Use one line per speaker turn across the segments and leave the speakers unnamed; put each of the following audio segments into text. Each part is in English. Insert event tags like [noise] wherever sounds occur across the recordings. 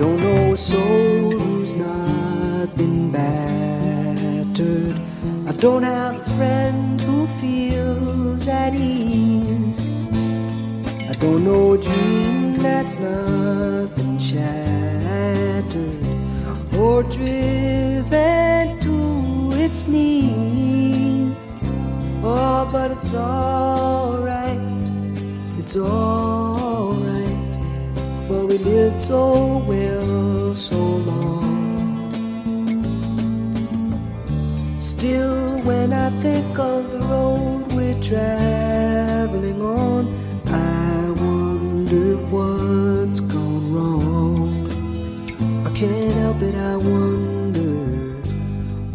don't know a soul who's not been battered. I don't have a friend who feels at ease. I don't know a dream that's not been shattered or driven to its knees. Oh, but it's alright, it's alright, for we lived so well so long. Still, when I think of the road we're traveling on, I wonder what's gone wrong. I can't help it, I wonder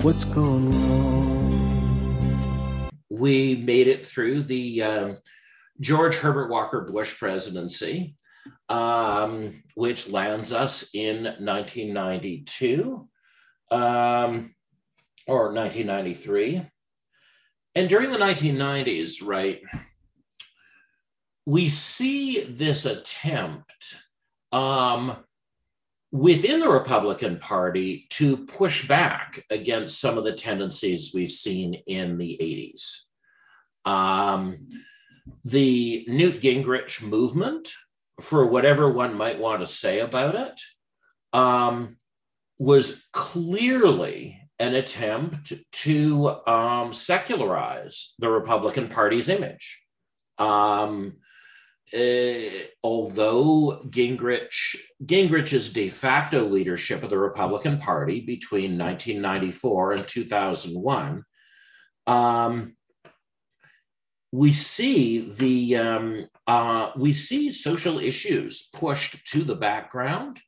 what's gone wrong.
We made it through the um, George Herbert Walker Bush presidency, um, which lands us in 1992 um, or 1993. And during the 1990s, right, we see this attempt um, within the Republican Party to push back against some of the tendencies we've seen in the 80s. Um, the Newt Gingrich movement, for whatever one might want to say about it, um, was clearly an attempt to um, secularize the Republican Party's image. Um, uh, although Gingrich Gingrich's de facto leadership of the Republican Party between 1994 and 2001, um, we see the um, uh, we see social issues pushed to the background.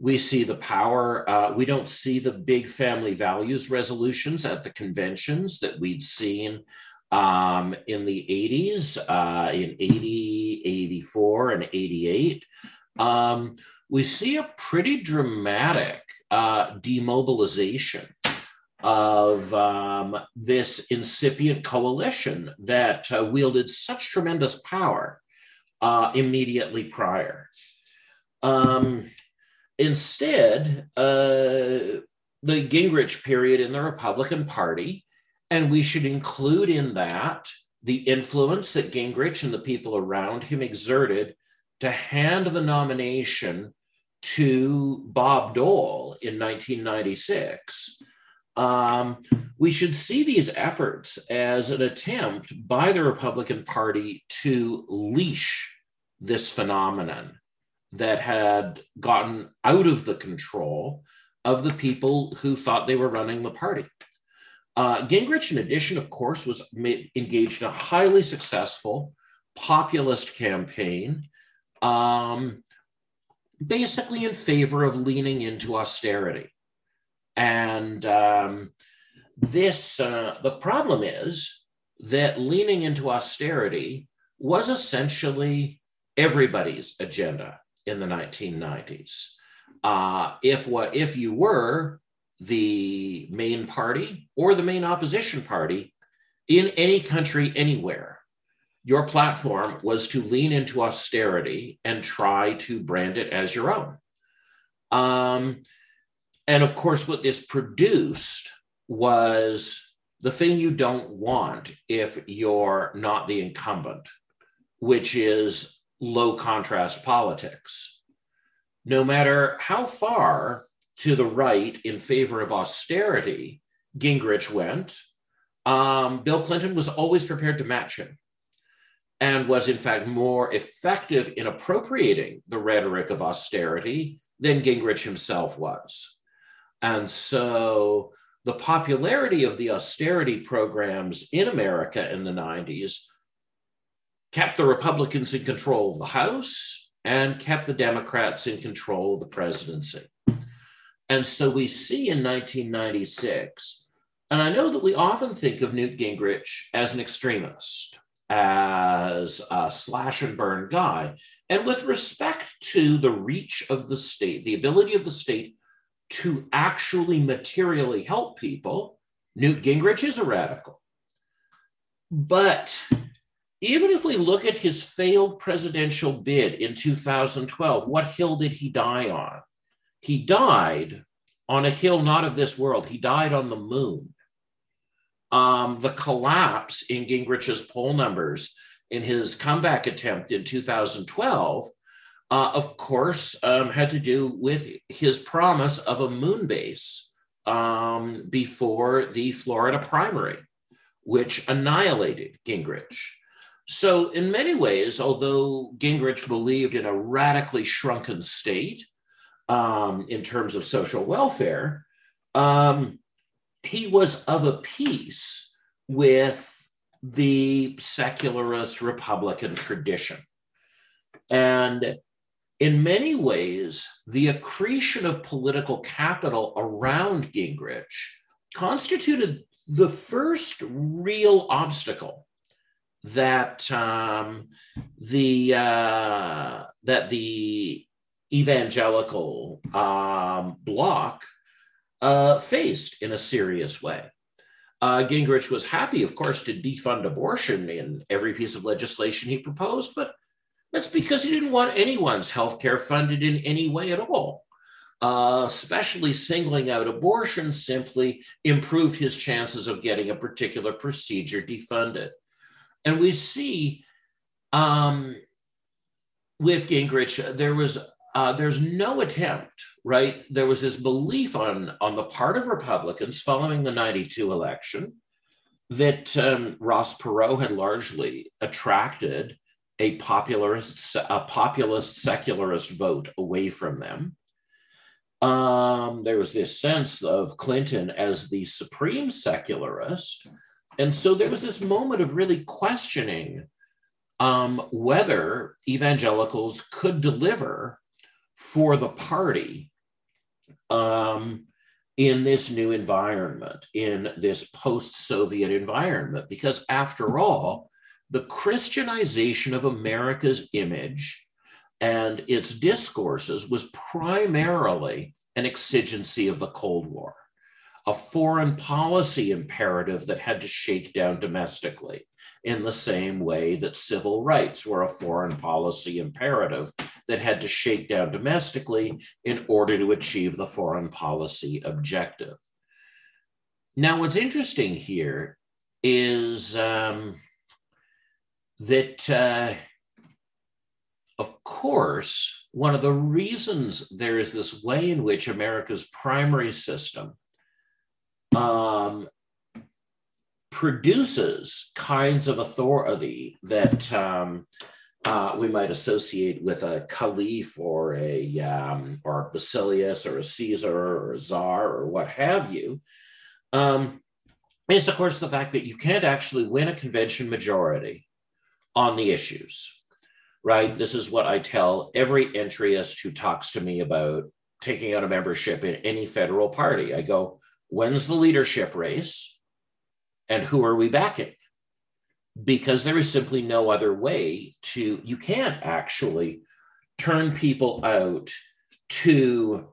We see the power. Uh, we don't see the big family values resolutions at the conventions that we'd seen um, in the 80s, uh, in 80, 84, and 88. Um, we see a pretty dramatic uh, demobilization of um, this incipient coalition that uh, wielded such tremendous power uh, immediately prior. Um, instead, uh, the Gingrich period in the Republican Party and we should include in that the influence that Gingrich and the people around him exerted to hand the nomination to Bob Dole in 1996. Um, we should see these efforts as an attempt by the Republican Party to leash this phenomenon that had gotten out of the control of the people who thought they were running the party. Uh, Gingrich, in addition, of course, was made, engaged in a highly successful populist campaign, um, basically in favor of leaning into austerity. And um, this, uh, the problem is that leaning into austerity was essentially everybody's agenda in the 1990s. Uh, if what if you were the main party or the main opposition party in any country anywhere. Your platform was to lean into austerity and try to brand it as your own. Um, and of course, what this produced was the thing you don't want if you're not the incumbent, which is low contrast politics. No matter how far to the right in favor of austerity, Gingrich went, um, Bill Clinton was always prepared to match him and was, in fact, more effective in appropriating the rhetoric of austerity than Gingrich himself was. And so the popularity of the austerity programs in America in the 90s kept the Republicans in control of the House and kept the Democrats in control of the presidency. And so we see in 1996, and I know that we often think of Newt Gingrich as an extremist, as a slash and burn guy. And with respect to the reach of the state, the ability of the state to actually materially help people, Newt Gingrich is a radical. But even if we look at his failed presidential bid in 2012, what hill did he die on? he died on a hill not of this world. He died on the moon. Um, the collapse in Gingrich's poll numbers in his comeback attempt in 2012, uh, of course, um, had to do with his promise of a moon base um, before the Florida primary, which annihilated Gingrich. So, in many ways, although Gingrich believed in a radically shrunken state um, in terms of social welfare, um, he was of a piece with the secularist Republican tradition. And in many ways, the accretion of political capital around Gingrich constituted the first real obstacle that um, the uh, that the evangelical um, uh, faced in a serious way. Uh, Gingrich was happy, of course, to defund abortion in every piece of legislation he proposed, but that's because he didn't want anyone's health care funded in any way at all. Uh, especially singling out abortion simply improved his chances of getting a particular procedure defunded. And we see um, with Gingrich, there was uh, there's no attempt, right? There was this belief on on the part of Republicans following the '92 election that um, Ross Perot had largely attracted a popularist, a populist secularist vote away from them. Um, there was this sense of Clinton as the supreme secularist, and so there was this moment of really questioning um, whether evangelicals could deliver for the party um, in this new environment, in this post Soviet environment. Because after all, the Christianization of America's image and its discourses was primarily an exigency of the Cold War a foreign policy imperative that had to shake down domestically, in the same way that civil rights were a foreign policy imperative that had to shake down domestically in order to achieve the foreign policy objective. Now, what's interesting here is um, that, uh, of course, one of the reasons there is this way in which America's primary system um, produces kinds of authority that um, uh, we might associate with a caliph or a um, or a Basileus or a Caesar or a czar or what have you. Um, is of course the fact that you can't actually win a convention majority on the issues, right? This is what I tell every entryist who talks to me about taking out a membership in any federal party. I go, when's the leadership race and who are we backing? Because there is simply no other way to, you can't actually turn people out to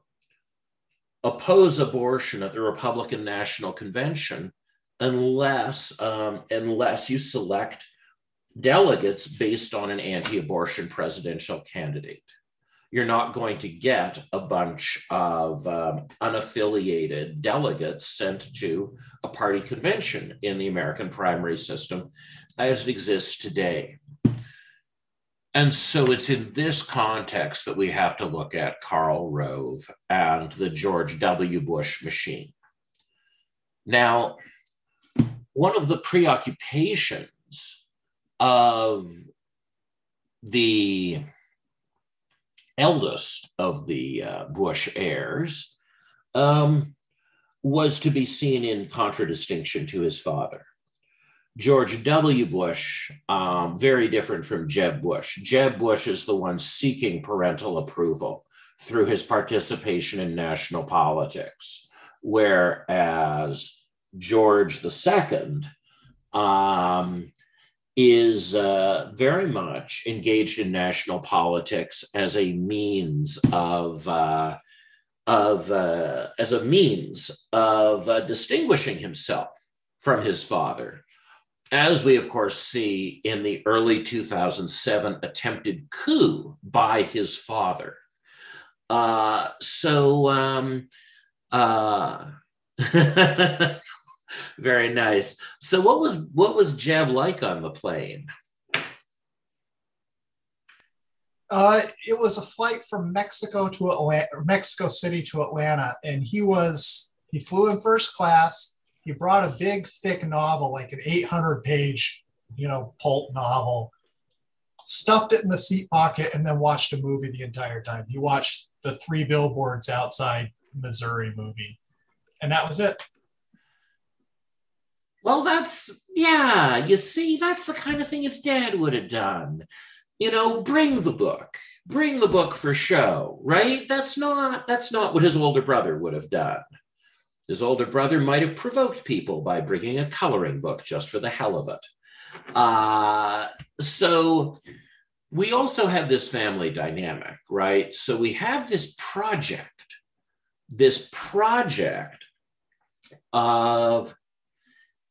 oppose abortion at the Republican National Convention unless um, unless you select delegates based on an anti-abortion presidential candidate you're not going to get a bunch of um, unaffiliated delegates sent to a party convention in the American primary system as it exists today. And so it's in this context that we have to look at Karl Rove and the George W. Bush machine. Now, one of the preoccupations of the eldest of the uh, Bush heirs, um, was to be seen in contradistinction to his father. George W. Bush, um, very different from Jeb Bush. Jeb Bush is the one seeking parental approval through his participation in national politics, whereas George II um, is uh, very much engaged in national politics as a means of uh, of uh, as a means of uh, distinguishing himself from his father, as we of course see in the early 2007 attempted coup by his father. Uh, so, um, uh, [laughs] very nice. So, what was what was Jeb like on the plane?
Uh, it was a flight from Mexico to Atlanta, Mexico City to Atlanta, and he was he flew in first class. He brought a big, thick novel, like an 800 page, you know, pulp novel, stuffed it in the seat pocket, and then watched a movie the entire time. He watched the Three Billboards Outside Missouri movie, and that was it.
Well, that's yeah. You see, that's the kind of thing his dad would have done you know, bring the book, bring the book for show, right? That's not that's not what his older brother would have done. His older brother might have provoked people by bringing a coloring book just for the hell of it. Uh, so we also have this family dynamic, right? So we have this project, this project of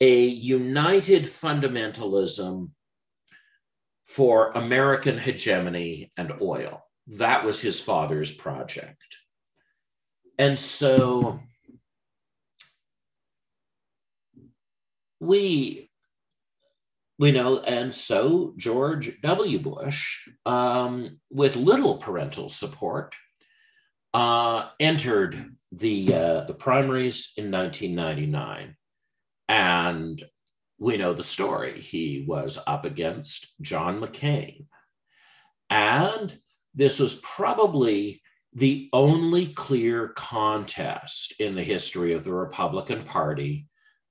a united fundamentalism for American hegemony and oil. That was his father's project. And so we we know, and so George W. Bush, um, with little parental support, uh, entered the uh, the primaries in 1999, and we know the story. He was up against John McCain. And this was probably the only clear contest in the history of the Republican Party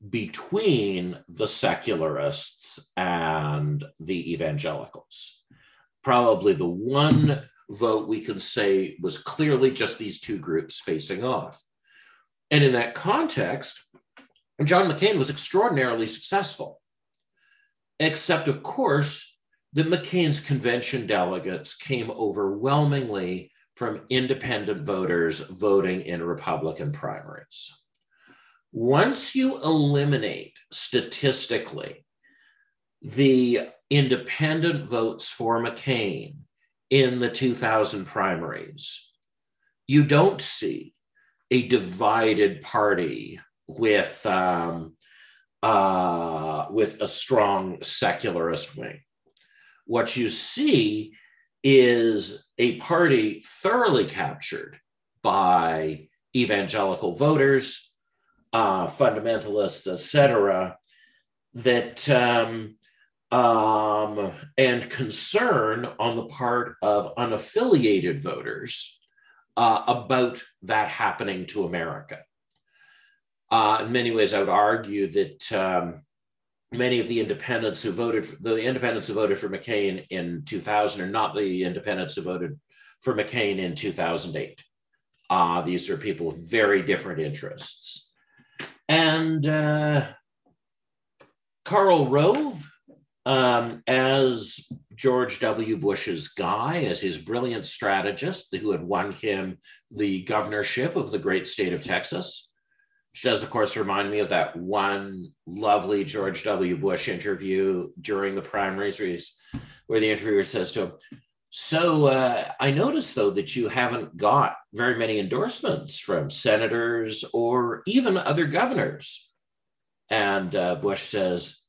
between the secularists and the evangelicals. Probably the one vote we can say was clearly just these two groups facing off. And in that context, and John McCain was extraordinarily successful, except, of course, that McCain's convention delegates came overwhelmingly from independent voters voting in Republican primaries. Once you eliminate statistically the independent votes for McCain in the 2000 primaries, you don't see a divided party with um, uh, with a strong secularist wing. What you see is a party thoroughly captured by evangelical voters, uh, fundamentalists, etc., that um, um, and concern on the part of unaffiliated voters uh, about that happening to America. Uh, in many ways, I would argue that um, many of the independents who voted for, the independents who voted for McCain in 2000 are not the independents who voted for McCain in 2008. Uh, these are people with very different interests. And uh, Karl Rove, um, as George W. Bush's guy, as his brilliant strategist who had won him the governorship of the great state of Texas, which does, of course, remind me of that one lovely George W. Bush interview during the primaries where, where the interviewer says to him, So uh, I noticed, though, that you haven't got very many endorsements from senators or even other governors. And uh, Bush says,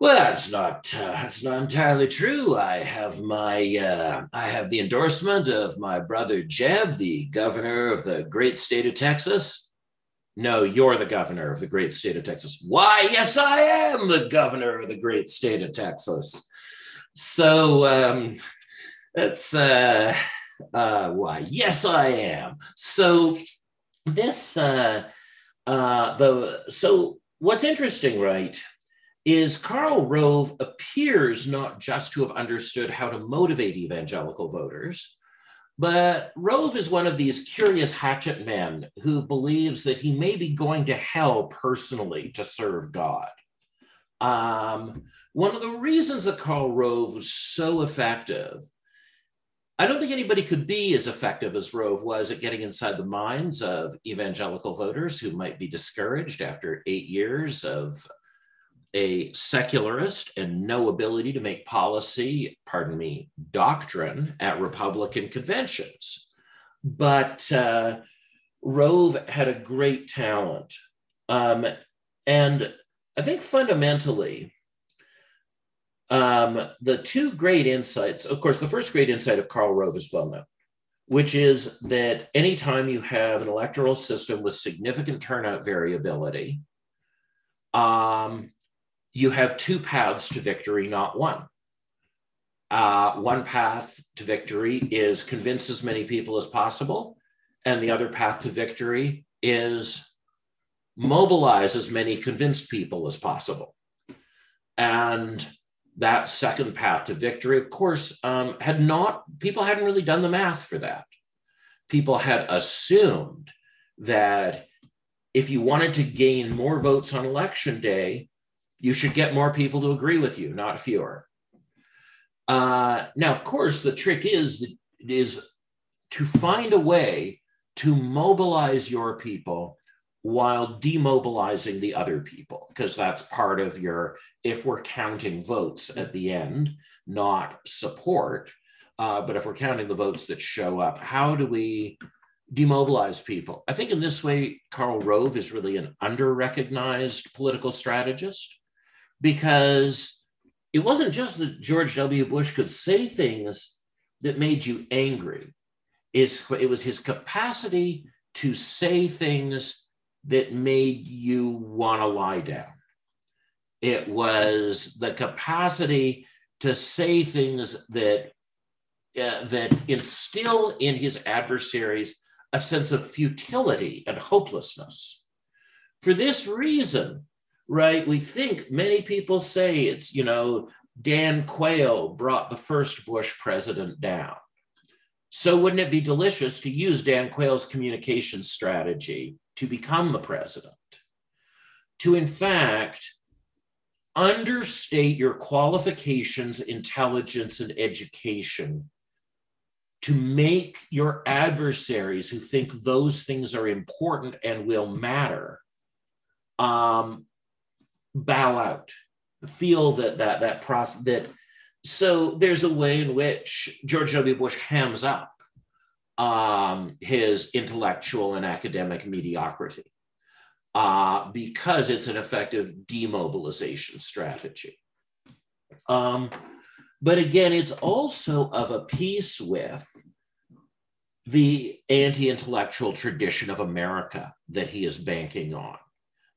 well, that's not uh, that's not entirely true. I have my uh, I have the endorsement of my brother Jeb, the governor of the great state of Texas, no, you're the governor of the great state of Texas. Why, yes, I am the governor of the great state of Texas. So um, that's uh, uh, why, yes, I am. So this, uh, uh, the so what's interesting, right, is Karl Rove appears not just to have understood how to motivate evangelical voters, but Rove is one of these curious hatchet men who believes that he may be going to hell personally to serve God. Um, one of the reasons that Karl Rove was so effective, I don't think anybody could be as effective as Rove was at getting inside the minds of evangelical voters who might be discouraged after eight years of a secularist and no ability to make policy, pardon me, doctrine at Republican conventions. but uh, Rove had a great talent. Um, and I think fundamentally, um, the two great insights, of course, the first great insight of Karl Rove is well known, which is that anytime you have an electoral system with significant turnout variability, um, you have two paths to victory, not one. Uh, one path to victory is convince as many people as possible, and the other path to victory is mobilize as many convinced people as possible. And that second path to victory, of course, um, had not, people hadn't really done the math for that. People had assumed that if you wanted to gain more votes on election day, you should get more people to agree with you, not fewer. Uh, now, of course, the trick is is to find a way to mobilize your people while demobilizing the other people, because that's part of your, if we're counting votes at the end, not support, uh, but if we're counting the votes that show up, how do we demobilize people? I think in this way, Karl Rove is really an under recognized political strategist because it wasn't just that George W. Bush could say things that made you angry. It's, it was his capacity to say things that made you want to lie down. It was the capacity to say things that uh, that instill in his adversaries a sense of futility and hopelessness. For this reason, right, we think many people say it's, you know, Dan Quayle brought the first Bush president down. So wouldn't it be delicious to use Dan Quayle's communication strategy to become the president, to in fact understate your qualifications, intelligence, and education to make your adversaries who think those things are important and will matter um, bow out, feel that that that process that. So there's a way in which George W. Bush hams up um, his intellectual and academic mediocrity uh, because it's an effective demobilization strategy. Um, but again, it's also of a piece with the anti intellectual tradition of America that he is banking on.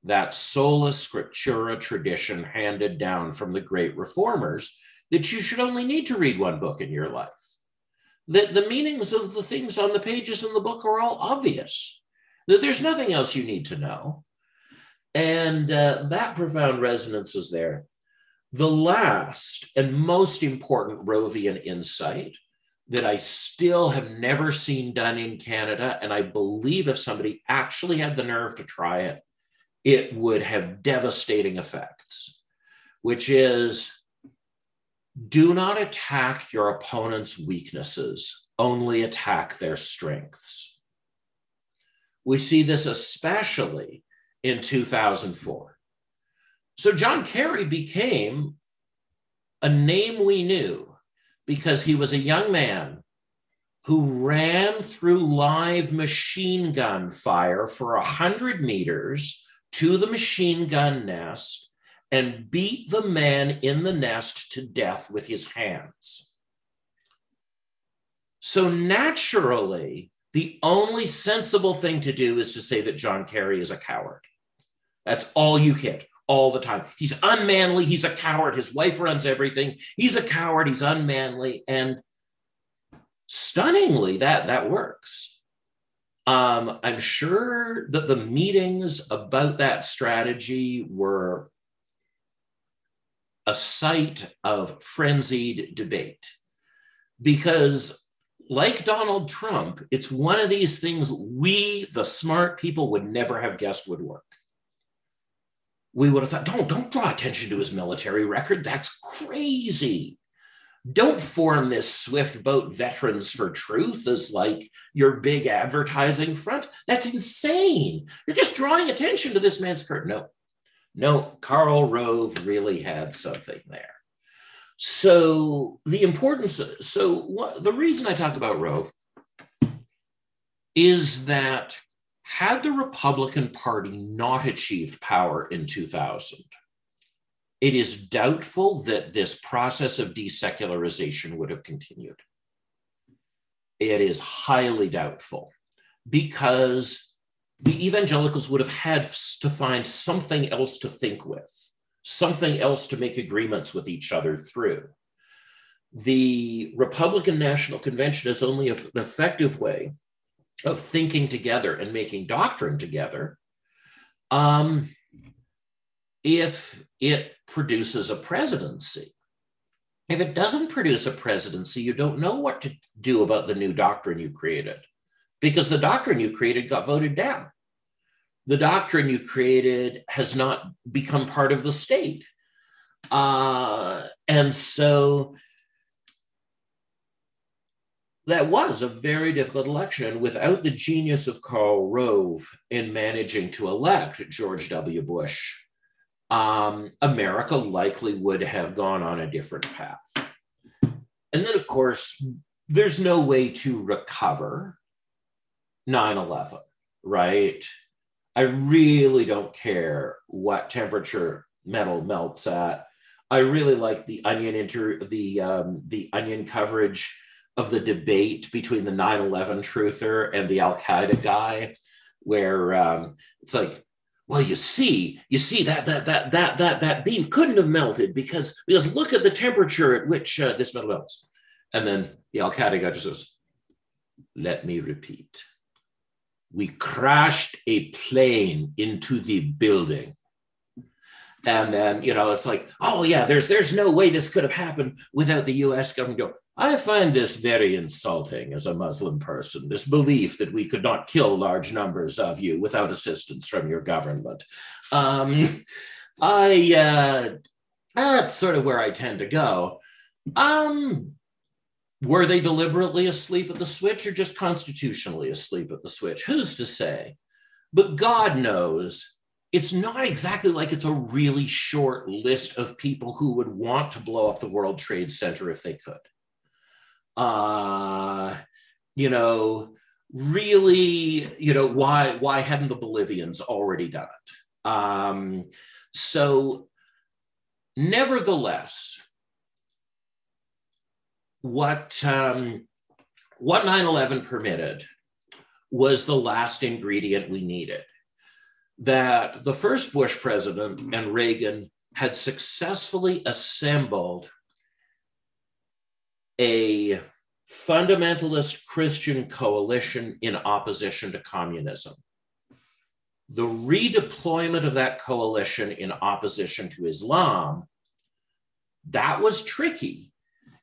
That sola scriptura tradition handed down from the great reformers that you should only need to read one book in your life that the meanings of the things on the pages in the book are all obvious, that there's nothing else you need to know. And uh, that profound resonance is there. The last and most important Rovian insight that I still have never seen done in Canada, and I believe if somebody actually had the nerve to try it, it would have devastating effects, which is do not attack your opponent's weaknesses, only attack their strengths. We see this especially in 2004. So John Kerry became a name we knew because he was a young man who ran through live machine gun fire for 100 meters to the machine gun nest and beat the man in the nest to death with his hands. So naturally, the only sensible thing to do is to say that John Kerry is a coward. That's all you get all the time. He's unmanly. He's a coward. His wife runs everything. He's a coward. He's unmanly. And stunningly, that, that works. Um, I'm sure that the meetings about that strategy were a site of frenzied debate because like Donald Trump, it's one of these things we, the smart people, would never have guessed would work. We would have thought, don't, don't draw attention to his military record. That's crazy. Don't form this swift boat veterans for truth as like your big advertising front. That's insane. You're just drawing attention to this man's curtain. No, no, Karl Rove really had something there. So the importance, so what, the reason I talk about Rove is that had the Republican Party not achieved power in 2000, it is doubtful that this process of desecularization would have continued. It is highly doubtful because the evangelicals would have had to find something else to think with, something else to make agreements with each other through. The Republican National Convention is only an effective way of thinking together and making doctrine together um, if it produces a presidency. If it doesn't produce a presidency, you don't know what to do about the new doctrine you created because the doctrine you created got voted down. The doctrine you created has not become part of the state. Uh, and so that was a very difficult election without the genius of Karl Rove in managing to elect George W. Bush. Um, America likely would have gone on a different path. And then, of course, there's no way to recover 9 11, right? I really don't care what temperature metal melts at. I really like the onion inter the um, the onion coverage of the debate between the 9-11 truther and the al-qaeda guy where um, it's like well you see you see that that that that that that beam couldn't have melted because because look at the temperature at which uh, this metal melts. And then the al-qaeda guy just says let me repeat. We crashed a plane into the building. And then you know it's like oh yeah there's there's no way this could have happened without the us government I find this very insulting as a Muslim person, this belief that we could not kill large numbers of you without assistance from your government. Um, I, uh, that's sort of where I tend to go. Um, were they deliberately asleep at the switch or just constitutionally asleep at the switch? Who's to say? But God knows it's not exactly like it's a really short list of people who would want to blow up the World Trade Center if they could uh, you know, really, you know, why why hadn't the Bolivians already done it? Um, so, nevertheless, what um, what 9/11 permitted was the last ingredient we needed. That the first Bush president and Reagan had successfully assembled a fundamentalist Christian coalition in opposition to communism. The redeployment of that coalition in opposition to Islam, that was tricky,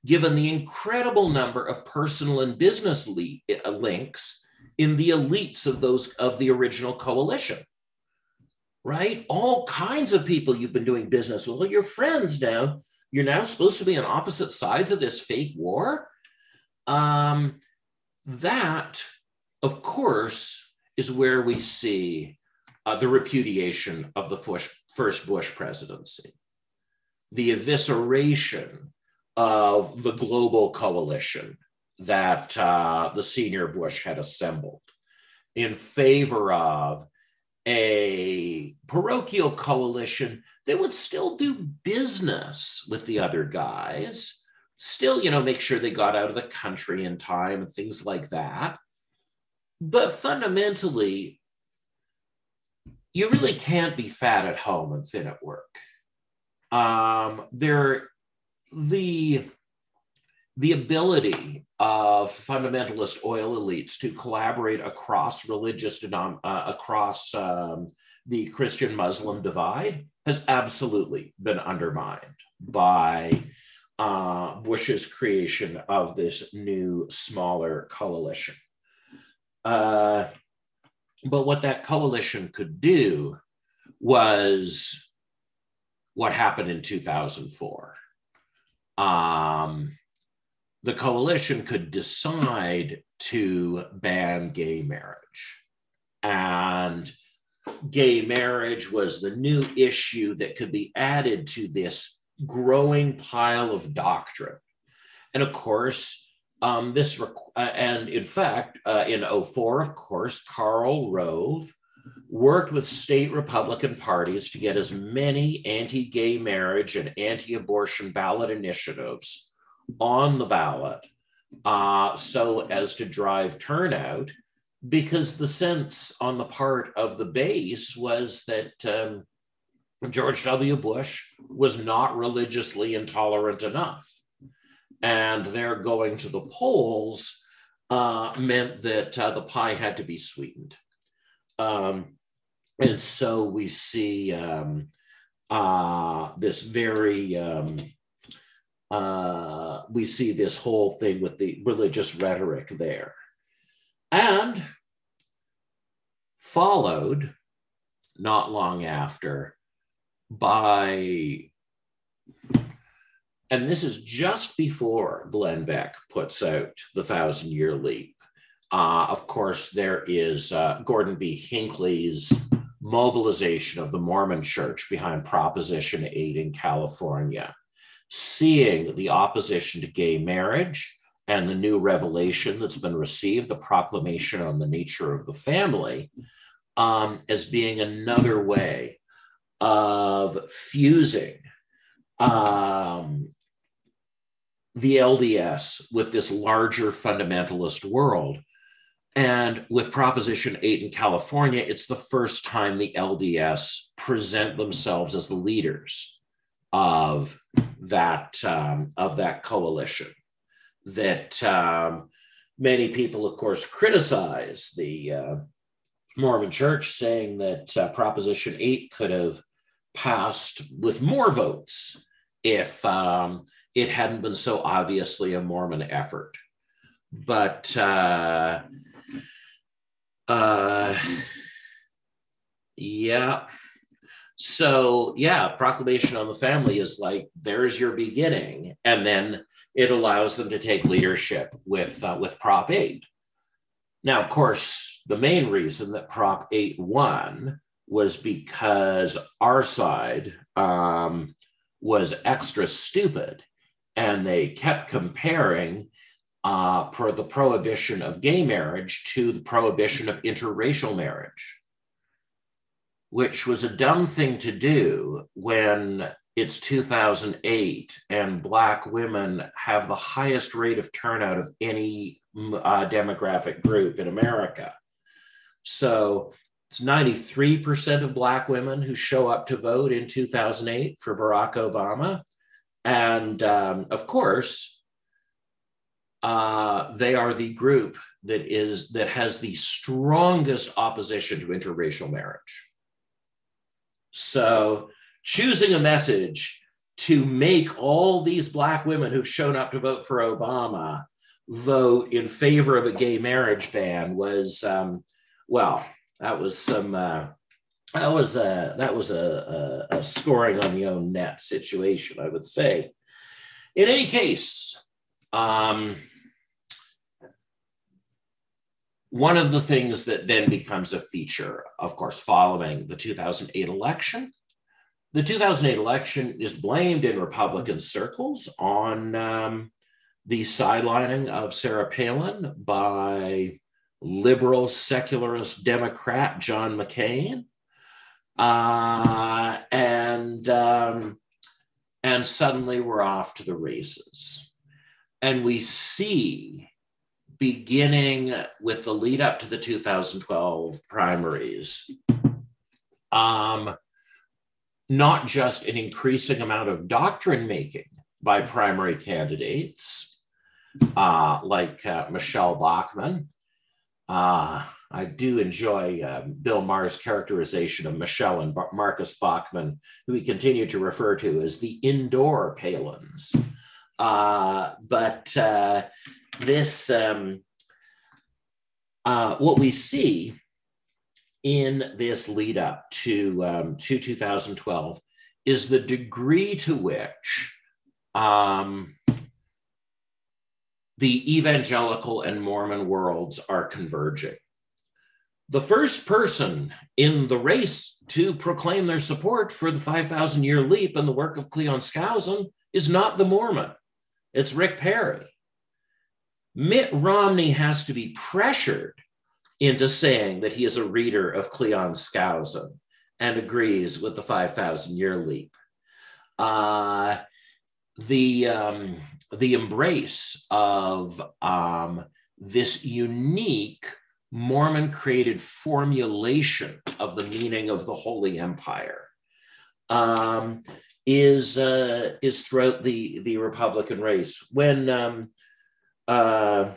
given the incredible number of personal and business le- uh, links in the elites of those of the original coalition. Right? All kinds of people you've been doing business with, well, your friends now you're now supposed to be on opposite sides of this fake war. Um, that, of course, is where we see uh, the repudiation of the first Bush presidency, the evisceration of the global coalition that uh, the senior Bush had assembled in favor of a parochial coalition they would still do business with the other guys, still, you know, make sure they got out of the country in time and things like that. But fundamentally, you really can't be fat at home and thin at work. Um, there, the the ability of fundamentalist oil elites to collaborate across religious uh, across um, the Christian Muslim divide has absolutely been undermined by uh, Bush's creation of this new, smaller coalition. Uh, but what that coalition could do was what happened in 2004. Um, the coalition could decide to ban gay marriage. And gay marriage was the new issue that could be added to this growing pile of doctrine. And of course, Um, this uh, and in fact, uh, in 04, of course, Karl Rove worked with state Republican parties to get as many anti-gay marriage and anti-abortion ballot initiatives on the ballot uh, so as to drive turnout because the sense on the part of the base was that um, George W. Bush was not religiously intolerant enough. And their going to the polls uh, meant that uh, the pie had to be sweetened. Um, and so we see um, uh, this very, um, uh, we see this whole thing with the religious rhetoric there. And followed not long after by, and this is just before Glenn Beck puts out The Thousand Year Leap. Uh, of course, there is uh, Gordon B. Hinckley's mobilization of the Mormon church behind Proposition 8 in California, seeing the opposition to gay marriage and the new revelation that's been received, the proclamation on the nature of the family, um, as being another way of fusing um, the LDS with this larger fundamentalist world. And with Proposition 8 in California, it's the first time the LDS present themselves as the leaders of that, um, of that coalition. That um, many people, of course, criticize the uh, Mormon Church, saying that uh, Proposition 8 could have passed with more votes if um, it hadn't been so obviously a Mormon effort. But uh, uh, yeah. So, yeah, proclamation on the family is like, there's your beginning. And then it allows them to take leadership with, uh, with Prop 8. Now, of course, the main reason that Prop 8 won was because our side um, was extra stupid and they kept comparing uh, the prohibition of gay marriage to the prohibition of interracial marriage, which was a dumb thing to do when it's 2008 and Black women have the highest rate of turnout of any uh, demographic group in America. So it's 93% of Black women who show up to vote in 2008 for Barack Obama. And um, of course, uh, they are the group that is that has the strongest opposition to interracial marriage. So choosing a message to make all these black women who've shown up to vote for Obama vote in favor of a gay marriage ban was um, well that was some uh, that was a that was a, a, a scoring on the own net situation, I would say. In any case, um, one of the things that then becomes a feature, of course, following the 2008 election, the 2008 election is blamed in Republican circles on um, the sidelining of Sarah Palin by liberal secularist Democrat John McCain. Uh, and um, and suddenly we're off to the races. And we see, beginning with the lead up to the 2012 primaries, um, not just an increasing amount of doctrine making by primary candidates uh, like uh, Michele Bachmann, uh, I do enjoy uh, Bill Maher's characterization of Michele and Marcus Bachmann, who we continue to refer to as the indoor Palins. Uh, but uh, this, um, uh, what we see in this lead up to, um, to 2012 is the degree to which um, the evangelical and Mormon worlds are converging. The first person in the race to proclaim their support for the 5,000 year leap and the work of Cleon Skousen is not the Mormon, it's Rick Perry. Mitt Romney has to be pressured into saying that he is a reader of Cleon Skousen and agrees with the 5,000 year leap. Uh, the, um, the embrace of um, this unique Mormon created formulation of the meaning of the Holy Empire um, is uh, is throughout the the Republican race. When um, uh,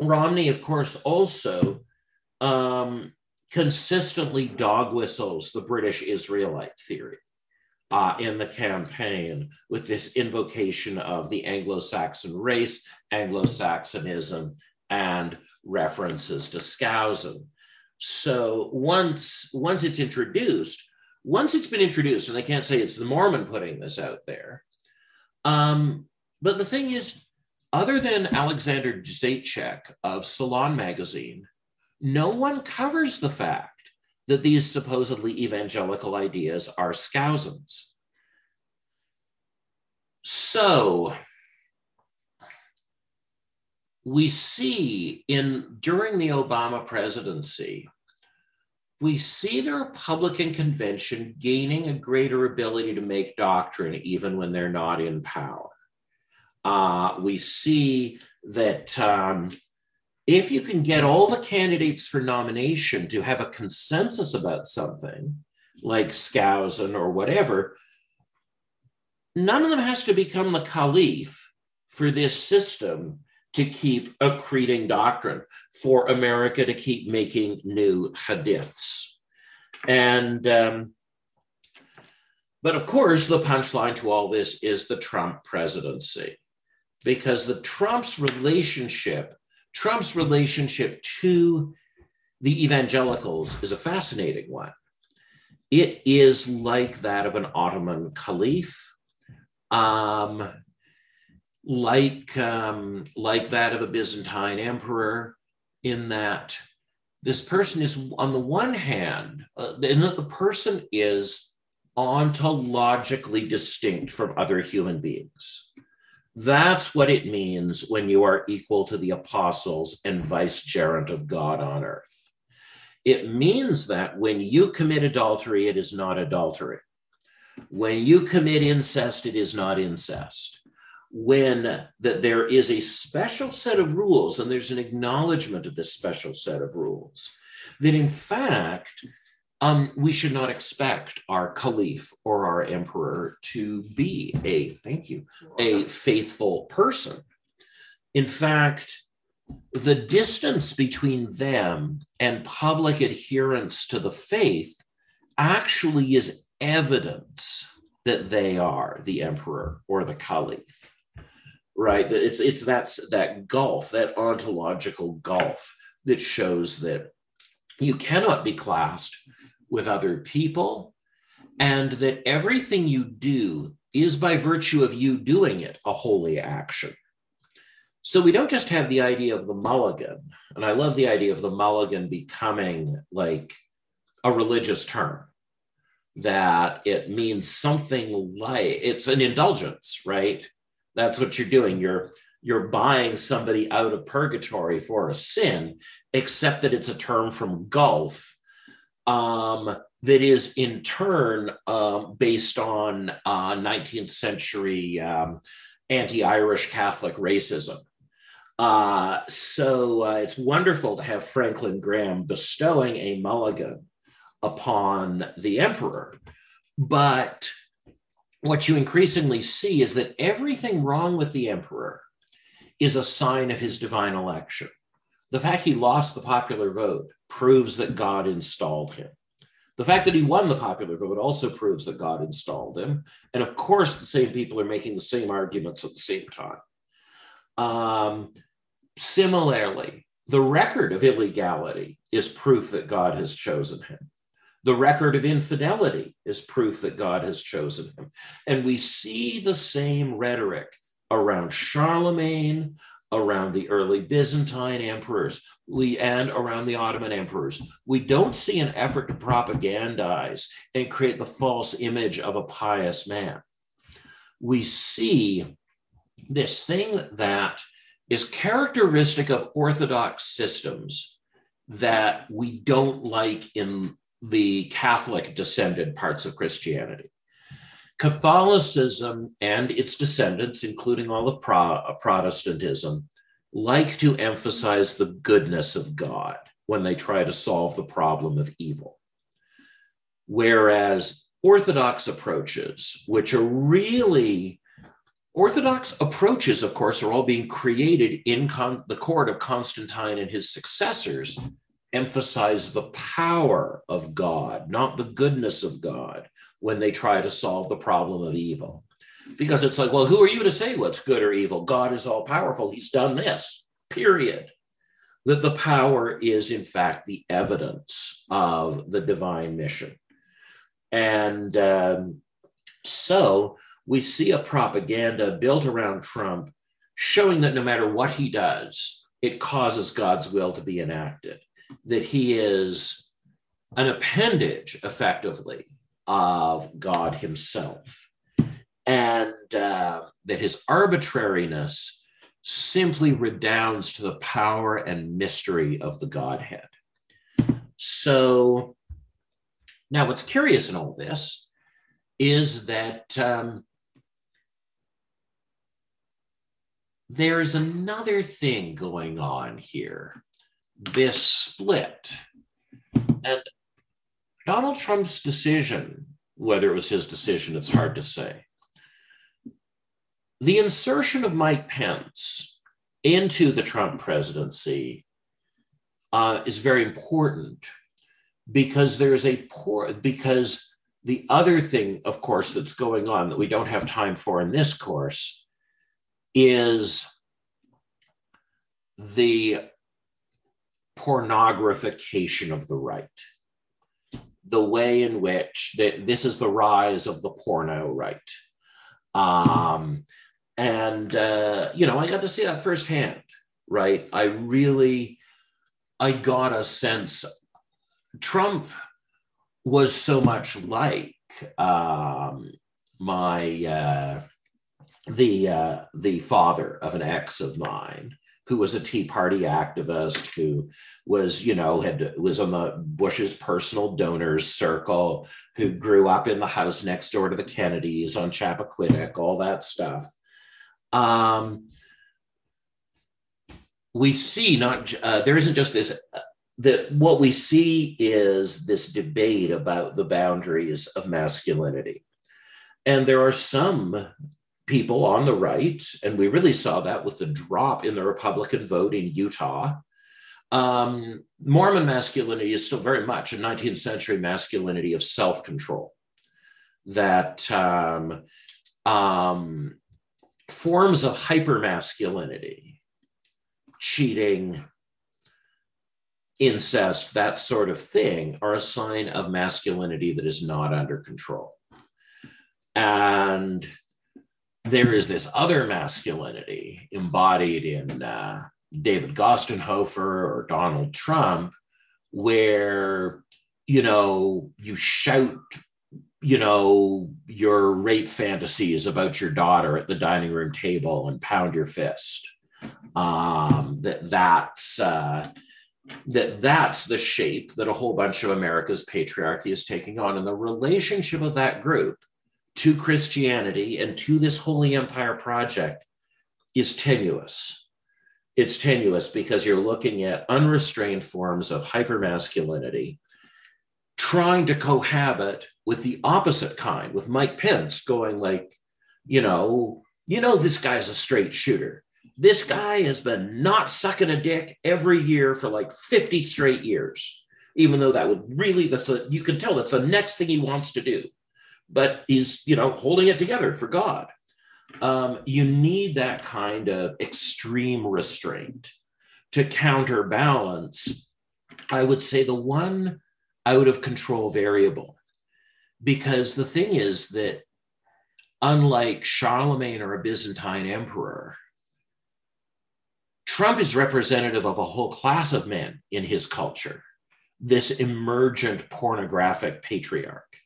Romney, of course, also um, consistently dog whistles the British Israelite theory uh, in the campaign with this invocation of the Anglo Saxon race, Anglo Saxonism, and references to Skousen. So once, once it's introduced, once it's been introduced, and they can't say it's the Mormon putting this out there, um, but the thing is, other than Alexander Zaitchik of Salon magazine, no one covers the fact that these supposedly evangelical ideas are Skousen's. So we see in during the Obama presidency, we see the Republican convention gaining a greater ability to make doctrine even when they're not in power. Uh, we see that um, if you can get all the candidates for nomination to have a consensus about something, like Skousen or whatever, none of them has to become the caliph for this system to keep accreting doctrine, for America to keep making new hadiths. And, um, but of course, the punchline to all this is the Trump presidency, because the Trump's relationship, Trump's relationship to the evangelicals is a fascinating one. It is like that of an Ottoman caliph. Um, like um, like that of a Byzantine emperor, in that this person is on the one hand, uh, in that the person is ontologically distinct from other human beings. That's what it means when you are equal to the apostles and vicegerent of God on earth. It means that when you commit adultery, it is not adultery. When you commit incest, it is not incest when that there is a special set of rules and there's an acknowledgement of this special set of rules that in fact um, we should not expect our caliph or our emperor to be a thank you a faithful person. In fact the distance between them and public adherence to the faith actually is evidence that they are the emperor or the caliph right? It's it's that's that gulf, that ontological gulf that shows that you cannot be classed with other people, and that everything you do is by virtue of you doing it a holy action. So we don't just have the idea of the mulligan, and I love the idea of the mulligan becoming like a religious term that it means something like it's an indulgence, right? That's what you're doing. You're you're buying somebody out of purgatory for a sin, except that it's a term from Gulf um, that is in turn um, based on uh, 19th century um, anti-Irish Catholic racism. Uh, so uh, it's wonderful to have Franklin Graham bestowing a mulligan upon the emperor, but what you increasingly see is that everything wrong with the emperor is a sign of his divine election. The fact he lost the popular vote proves that God installed him. The fact that he won the popular vote also proves that God installed him. And of course, the same people are making the same arguments at the same time. Um, similarly, the record of illegality is proof that God has chosen him. The record of infidelity is proof that God has chosen him. And we see the same rhetoric around Charlemagne, around the early Byzantine emperors, we, and around the Ottoman emperors. We don't see an effort to propagandize and create the false image of a pious man. We see this thing that is characteristic of Orthodox systems that we don't like in the Catholic descended parts of Christianity. Catholicism and its descendants, including all of Pro- Protestantism, like to emphasize the goodness of God when they try to solve the problem of evil. Whereas Orthodox approaches, which are really Orthodox approaches, of course, are all being created in con- the court of Constantine and his successors, emphasize the power of God, not the goodness of God, when they try to solve the problem of evil. Because it's like, well, who are you to say what's good or evil? God is all powerful. He's done this, period. That the power is, in fact, the evidence of the divine mission. And um, so, we see a propaganda built around Trump showing that no matter what he does, it causes God's will to be enacted, that he is an appendage, effectively, of God himself, and uh, that his arbitrariness simply redounds to the power and mystery of the Godhead. So, now what's curious in all this is that um, there's another thing going on here this split. And Donald Trump's decision, whether it was his decision, it's hard to say. The insertion of Mike Pence into the Trump presidency uh, is very important because there's a poor, because the other thing, of course, that's going on that we don't have time for in this course is the pornographication of the right. The way in which that this is the rise of the porno right. Um, and, uh, you know, I got to see that firsthand, right? I really, I got a sense Trump was so much like um, my, uh, the uh, the father of an ex of mine who was a Tea Party activist who was you know had was on the Bush's personal donors circle who grew up in the house next door to the Kennedys on Chappaquiddick all that stuff. Um, we see not uh, there isn't just this uh, that what we see is this debate about the boundaries of masculinity and there are some people on the right, and we really saw that with the drop in the Republican vote in Utah. Um, Mormon masculinity is still very much a 19th century masculinity of self control. That um, um, forms of hypermasculinity, cheating, incest, that sort of thing, are a sign of masculinity that is not under control. And there is this other masculinity embodied in uh, David Gostenhofer or Donald Trump, where you know you shout, you know, your rape fantasies about your daughter at the dining room table and pound your fist. Um, that that's uh, that that's the shape that a whole bunch of America's patriarchy is taking on, and the relationship of that group to Christianity and to this Holy Empire project is tenuous. It's tenuous because you're looking at unrestrained forms of hypermasculinity trying to cohabit with the opposite kind, with Mike Pence going like, you know, you know, this guy's a straight shooter. This guy has been not sucking a dick every year for like 50 straight years, even though that would really, that's you can tell that's the next thing he wants to do but he's you know holding it together for God. Um, you need that kind of extreme restraint to counterbalance. I would say the one out of control variable, because the thing is that unlike Charlemagne or a Byzantine emperor, Trump is representative of a whole class of men in his culture, this emergent pornographic patriarch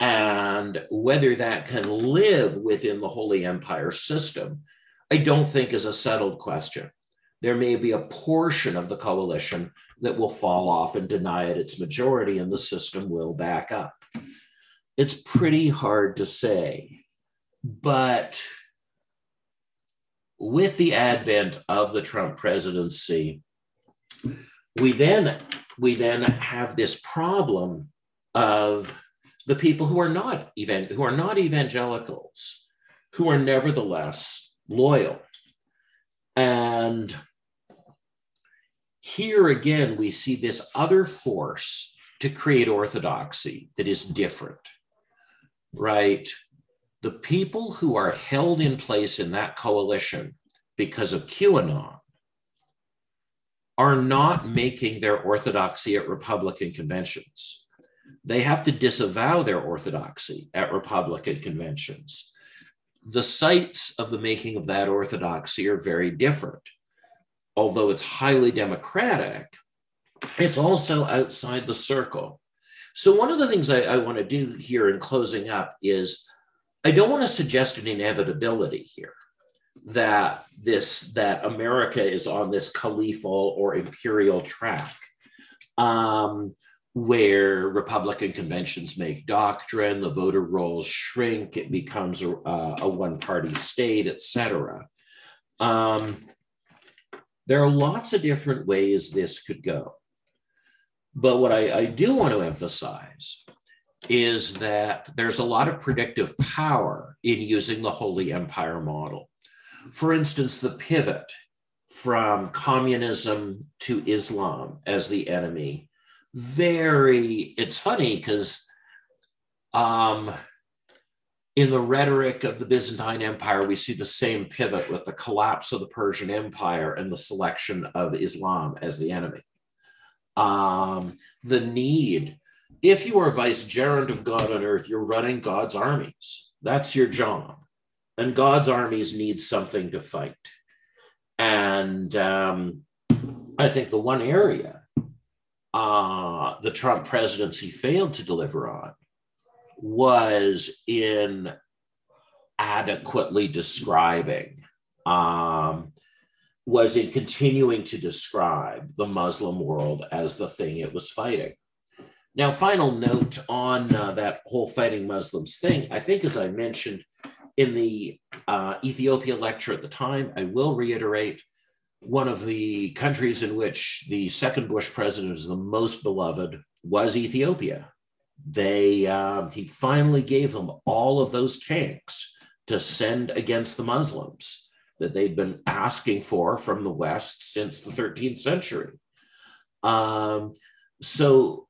and whether that can live within the Holy Empire system, I don't think is a settled question. There may be a portion of the coalition that will fall off and deny it its majority, and the system will back up. It's pretty hard to say. But with the advent of the Trump presidency, we then we then have this problem of the people who are not even who are not evangelicals, who are nevertheless loyal. And here again, we see this other force to create orthodoxy that is different, right? The people who are held in place in that coalition because of QAnon are not making their orthodoxy at Republican conventions. They have to disavow their orthodoxy at Republican conventions. The sites of the making of that orthodoxy are very different. Although it's highly democratic, it's also outside the circle. So, one of the things I, I want to do here in closing up is I don't want to suggest an inevitability here that this that America is on this caliphal or imperial track, um, where Republican conventions make doctrine, the voter rolls shrink, it becomes a, a one-party state, etc. Um, there are lots of different ways this could go. But what I, I do want to emphasize is that there's a lot of predictive power in using the Holy Empire model. For instance, the pivot from communism to Islam as the enemy. Very, it's funny because um, in the rhetoric of the Byzantine Empire, we see the same pivot with the collapse of the Persian Empire and the selection of Islam as the enemy. Um, the need, if you are vicegerent of God on earth, you're running God's armies. That's your job and God's armies need something to fight. And um, I think the one area uh, the Trump presidency failed to deliver on was in adequately describing, um, was in continuing to describe the Muslim world as the thing it was fighting. Now, final note on uh, that whole fighting Muslims thing. I think, as I mentioned, in the uh, Ethiopia lecture at the time, I will reiterate one of the countries in which the second Bush president is the most beloved was Ethiopia. They uh, he finally gave them all of those tanks to send against the Muslims that they'd been asking for from the West since the 13th century. Um, so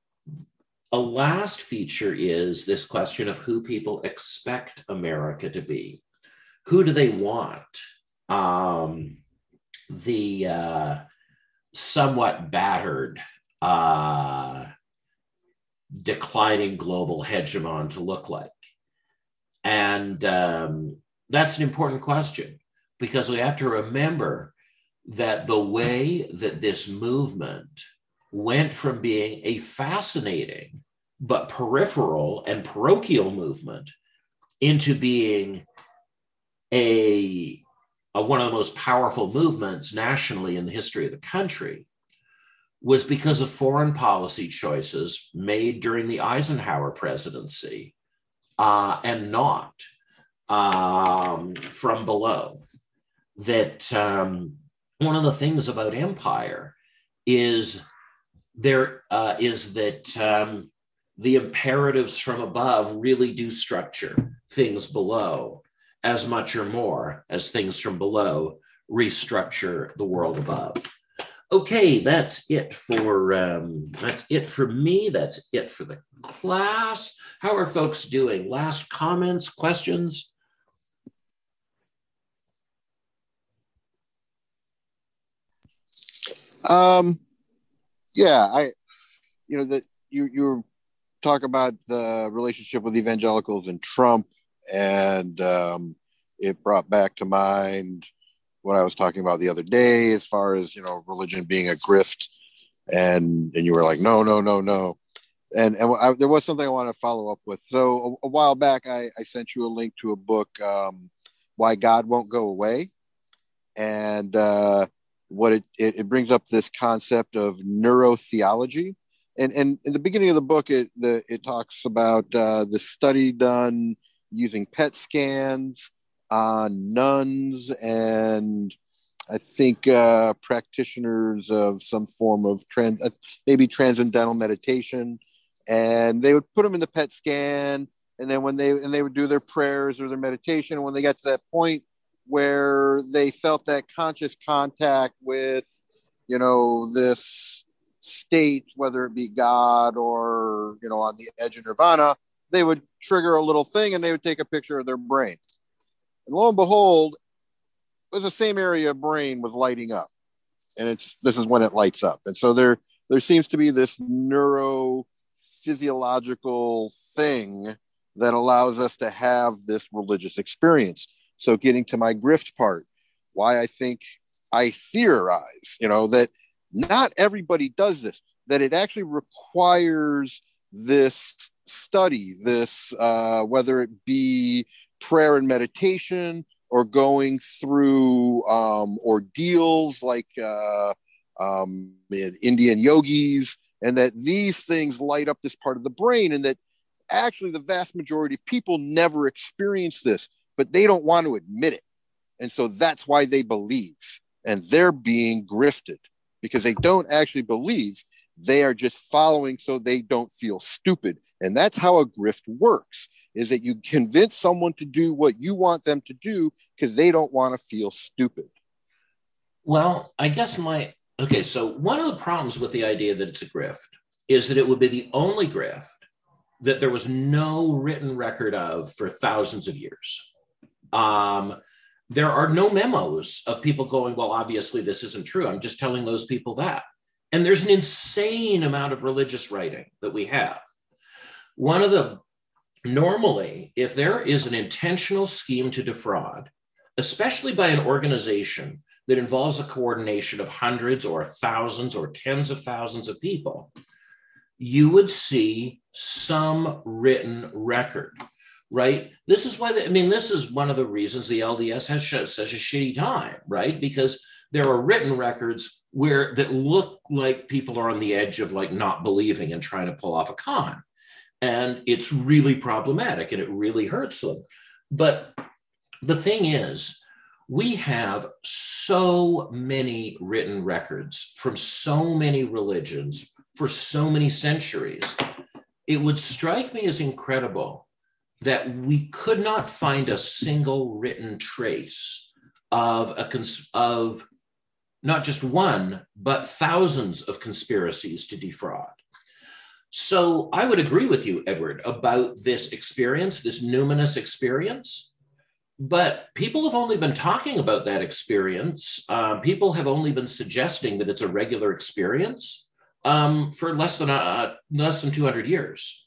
a last feature is this question of who people expect America to be. Who do they want? Um, the uh, somewhat battered, uh, declining global hegemon to look like? And um, that's an important question because we have to remember that the way that this movement went from being a fascinating but peripheral and parochial movement into being a, a, one of the most powerful movements nationally in the history of the country was because of foreign policy choices made during the Eisenhower presidency uh, and not um, from below. That um, one of the things about empire is there uh, is that um, the imperatives from above really do structure things below as much or more as things from below restructure the world above. Okay, that's it for um, that's it for me. That's it for the class. How are folks doing? Last comments, questions?
Um, yeah, I, you know, that you you talk about the relationship with evangelicals and Trump, and um, it brought back to mind what I was talking about the other day, as far as you know, religion being a grift, and and you were like, no, no, no, no, and and I, there was something I wanted to follow up with. So a, a while back, I, I sent you a link to a book, um, "Why God Won't Go Away," and uh, what it, it, it brings up this concept of neurotheology. And, and in the beginning of the book, it the, it talks about uh, the study done using PET scans on nuns and I think uh, practitioners of some form of trans, uh, maybe transcendental meditation, and they would put them in the PET scan, and then when they and they would do their prayers or their meditation, and when they got to that point where they felt that conscious contact with, you know, this state, whether it be God or you know on the edge of nirvana, they would trigger a little thing, and they would take a picture of their brain. And lo and behold, was the same area of brain was lighting up, and it's this is when it lights up, and so there there seems to be this neurophysiological thing that allows us to have this religious experience. So, getting to my grift part, why I think I theorize, you know, that not everybody does this, that it actually requires this study, this, uh, whether it be prayer and meditation or going through um, ordeals like uh, um, Indian yogis, and that these things light up this part of the brain, and that actually the vast majority of people never experience this, but they don't want to admit it. And so that's why they believe, and they're being grifted because they don't actually believe. They are just following so they don't feel stupid. And that's how a grift works is that you convince someone to do what you want them to do because they don't want to feel stupid.
Well, I guess my okay, so one of the problems with the idea that it's a grift is that it would be the only grift that there was no written record of for thousands of years. Um, there are no memos of people going, well, obviously this isn't true. I'm just telling those people that. And there's an insane amount of religious writing that we have. One of the normally, if there is an intentional scheme to defraud, especially by an organization that involves a coordination of hundreds or thousands or tens of thousands of people, you would see some written record, right? This is why, the, I mean, this is one of the reasons the LDS has such a shitty time, right? Because there are written records where that look like people are on the edge of like not believing and trying to pull off a con and it's really problematic and it really hurts them. But the thing is, we have so many written records from so many religions for so many centuries. It would strike me as incredible that we could not find a single written trace of a cons- of not just one but thousands of conspiracies to defraud so I would agree with you, Edward, about this experience, this numinous experience. But people have only been talking about that experience. Um, people have only been suggesting that it's a regular experience um, for less than uh, less than 200 years.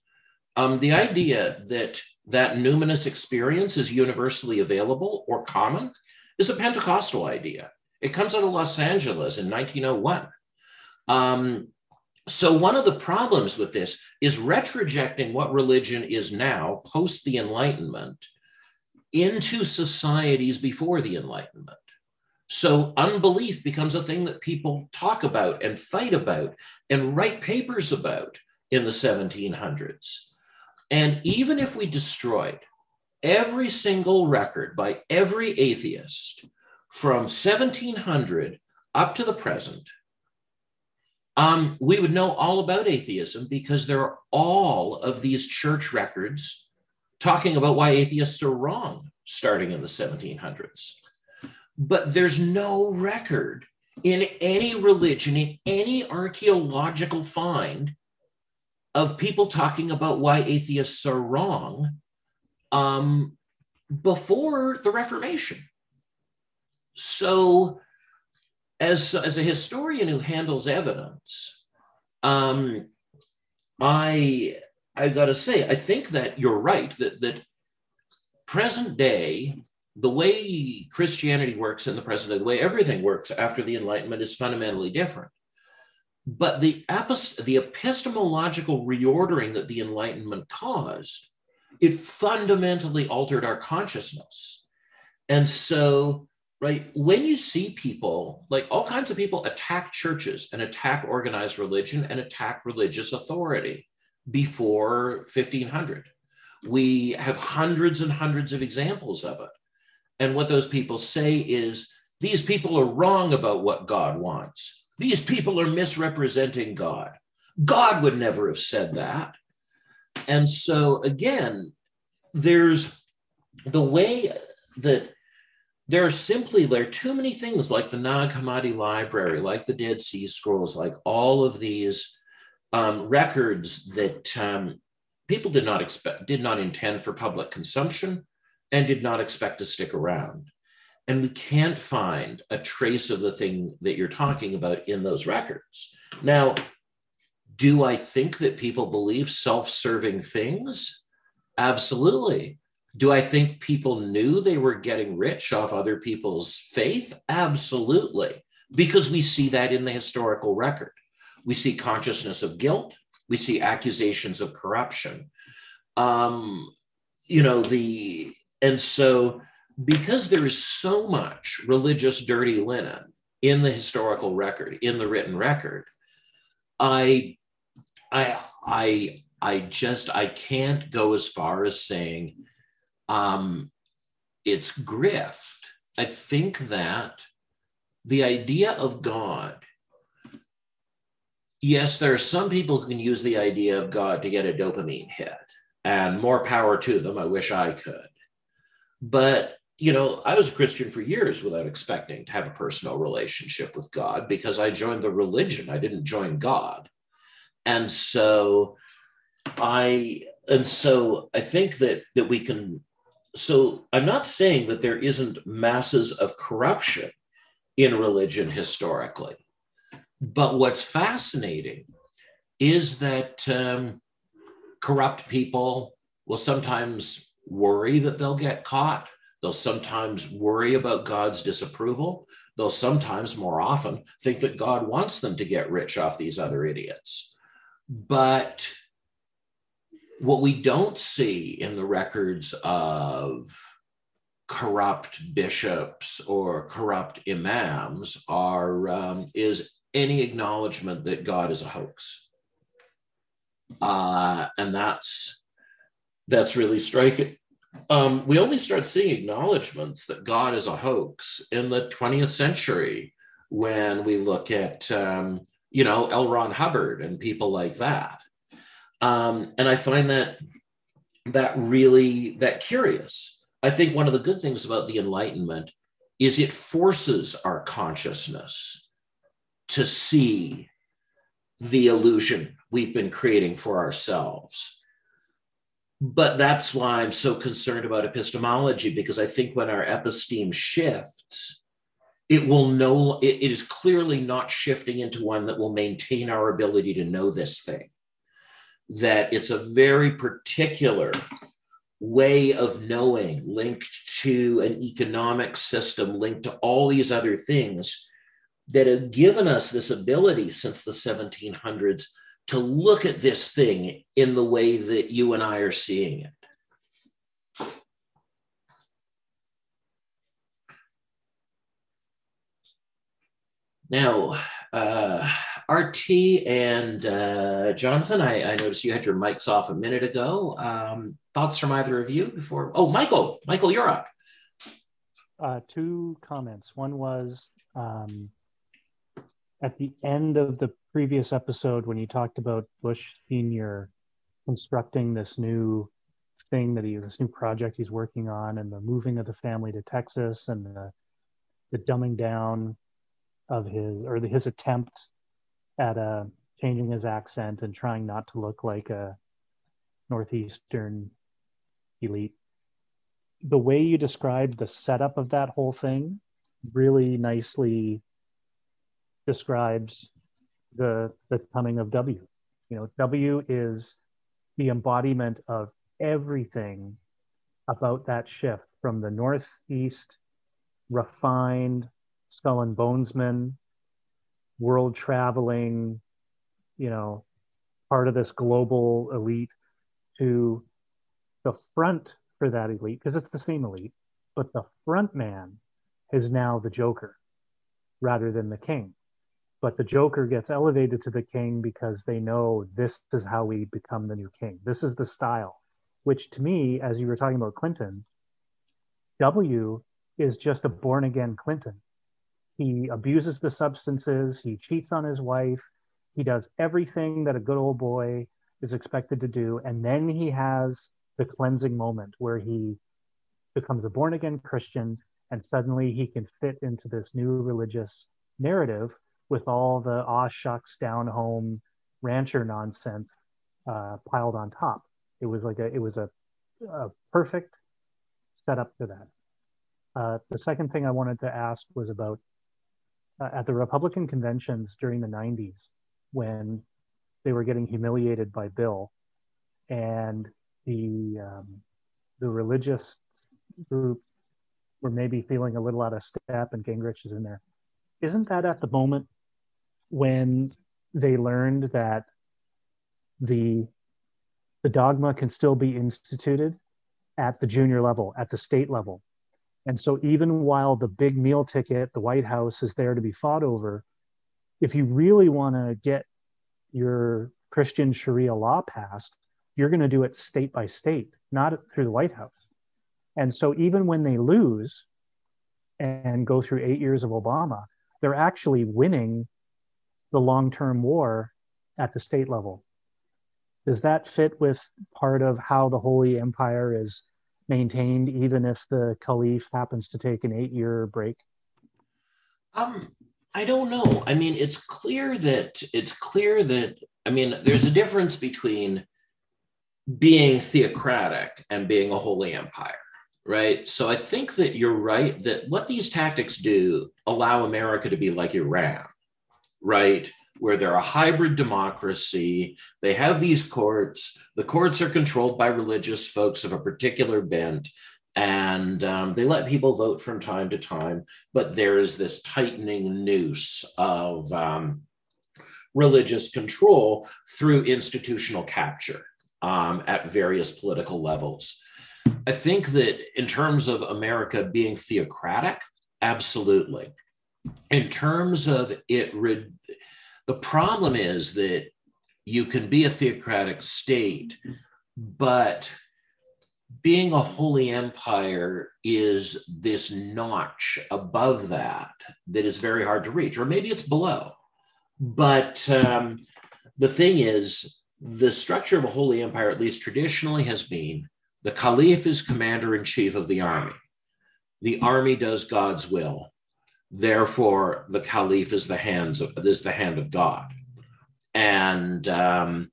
Um, the idea that that numinous experience is universally available or common is a Pentecostal idea. It comes out of Los Angeles in 1901. Um, so, one of the problems with this is retrojecting what religion is now, post the Enlightenment, into societies before the Enlightenment. So, unbelief becomes a thing that people talk about and fight about and write papers about in the 1700s. And even if we destroyed every single record by every atheist from 1700 up to the present, um, we would know all about atheism because there are all of these church records talking about why atheists are wrong starting in the 1700s. But there's no record in any religion, in any archaeological find of people talking about why atheists are wrong um, before the Reformation. So as, as a historian who handles evidence, um, I I got to say, I think that you're right that that present day, the way Christianity works in the present day, the way everything works after the Enlightenment is fundamentally different. But the, epist- the epistemological reordering that the Enlightenment caused, it fundamentally altered our consciousness. And so right? When you see people, like all kinds of people attack churches and attack organized religion and attack religious authority before 1500. We have hundreds and hundreds of examples of it. And what those people say is these people are wrong about what God wants. These people are misrepresenting God. God would never have said that. And so, again, there's the way that there are simply there are too many things like the Nag Hammadi Library, like the Dead Sea Scrolls, like all of these um, records that um, people did not expect, did not intend for public consumption, and did not expect to stick around. And we can't find a trace of the thing that you're talking about in those records. Now, do I think that people believe self serving things? Absolutely. Do I think people knew they were getting rich off other people's faith? Absolutely. Because we see that in the historical record. We see consciousness of guilt. We see accusations of corruption. Um, you know, the, and so because there is so much religious dirty linen in the historical record, in the written record, I, I, I, I just, I can't go as far as saying, um, it's grift. I think that the idea of God, yes, there are some people who can use the idea of God to get a dopamine hit, and more power to them. I wish I could. But, you know, I was a Christian for years without expecting to have a personal relationship with God because I joined the religion, I didn't join God. And so I, and so I think that that we can so I'm not saying that there isn't masses of corruption in religion historically. But what's fascinating is that um, corrupt people will sometimes worry that they'll get caught. They'll sometimes worry about God's disapproval. They'll sometimes, more often, think that God wants them to get rich off these other idiots. But what we don't see in the records of corrupt bishops or corrupt imams are um, is any acknowledgement that God is a hoax, uh, and that's that's really striking. Um, we only start seeing acknowledgments that God is a hoax in the 20th century when we look at um, you know L. Ron Hubbard and people like that. Um, and I find that that really that curious. I think one of the good things about the Enlightenment is it forces our consciousness to see the illusion we've been creating for ourselves. But that's why I'm so concerned about epistemology, because I think when our episteme shifts, it will it, it is clearly not shifting into one that will maintain our ability to know this thing that it's a very particular way of knowing linked to an economic system, linked to all these other things that have given us this ability since the 1700s to look at this thing in the way that you and I are seeing it. Now, uh, RT and uh, Jonathan, I, I, noticed you had your mics off a minute ago. Um, thoughts from either of you before? Oh, Michael, Michael, you're up.
Uh, two comments. One was um, at the end of the previous episode when you talked about Bush Senior constructing this new thing that he this new project he's working on and the moving of the family to Texas and the the dumbing down of his or the, his attempt at uh, changing his accent and trying not to look like a northeastern elite. The way you described the setup of that whole thing really nicely describes the the coming of W. You know, W is the embodiment of everything about that shift from the northeast refined skull and bonesman world traveling, you know, part of this global elite to the front for that elite, because it's the same elite, but the front man is now the Joker rather than the king. But the Joker gets elevated to the king because they know this is how we become the new king. This is the style, which to me, as you were talking about Clinton, W is just a born again Clinton. He abuses the substances, he cheats on his wife, he does everything that a good old boy is expected to do. And then he has the cleansing moment where he becomes a born again Christian and suddenly he can fit into this new religious narrative with all the aw shucks down home rancher nonsense uh, piled on top. It was like a it was a, a perfect setup for that. Uh, the second thing I wanted to ask was about uh, at the Republican conventions during the 90s when they were getting humiliated by Bill and the um, the religious group were maybe feeling a little out of step and Gingrich is in there. Isn't that at the moment when they learned that the the dogma can still be instituted at the junior level, at the state level. And so even while the big meal ticket, the White House is there to be fought over, if you really want to get your Christian Sharia law passed, you're going to do it state by state, not through the White House. And so even when they lose and go through eight years of Obama, they're actually winning the long term war at the state level. Does that fit with part of how the Holy Empire is maintained, even if the Caliph happens to take an eight year break?
Um, I don't know. I mean, it's clear that it's clear that I mean, there's a difference between being theocratic and being a holy empire, right? So I think that you're right that what these tactics do allow America to be like Iran, right? Where they're a hybrid democracy. They have these courts. The courts are controlled by religious folks of a particular bent and um, they let people vote from time to time, but there is this tightening noose of um, religious control through institutional capture um, at various political levels. I think that in terms of America being theocratic, absolutely. In terms of it, the problem is that you can be a theocratic state, but being a holy empire is this notch above that that is very hard to reach, or maybe it's below. But um, the thing is, the structure of a holy empire, at least traditionally, has been the caliph is commander in chief of the army. The army does God's will. Therefore, the caliph is the hands of is the hand of God. And um,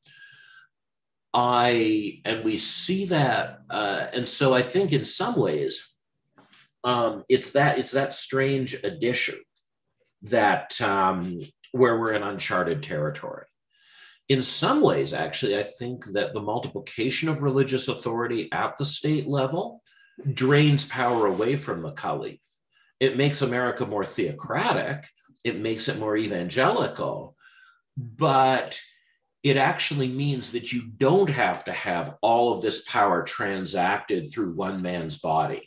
I and we see that, uh, and so I think in some ways, um, it's that it's that strange addition that um, where we're in uncharted territory. In some ways, actually, I think that the multiplication of religious authority at the state level drains power away from the caliph. It makes America more theocratic. It makes it more evangelical, but it actually means that you don't have to have all of this power transacted through one man's body.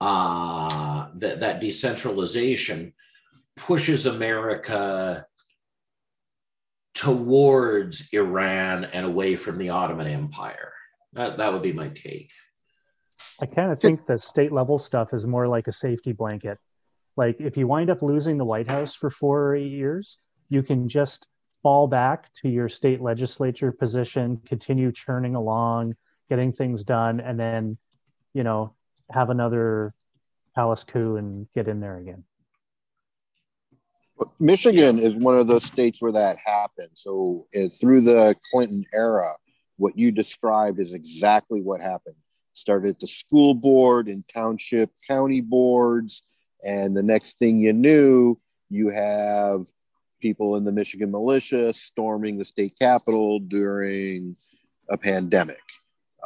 Uh, that, that decentralization pushes America towards Iran and away from the Ottoman Empire. That, that would be my take.
I kind of think the state level stuff is more like a safety blanket. Like if you wind up losing the White House for four or eight years, you can just fall back to your state legislature position, continue churning along, getting things done, and then, you know, have another palace coup and get in there again.
Michigan is one of those states where that happened. So uh, through the Clinton era, what you described is exactly what happened. Started at the school board and township county boards, and the next thing you knew, you have people in the Michigan militia storming the state capitol during a pandemic.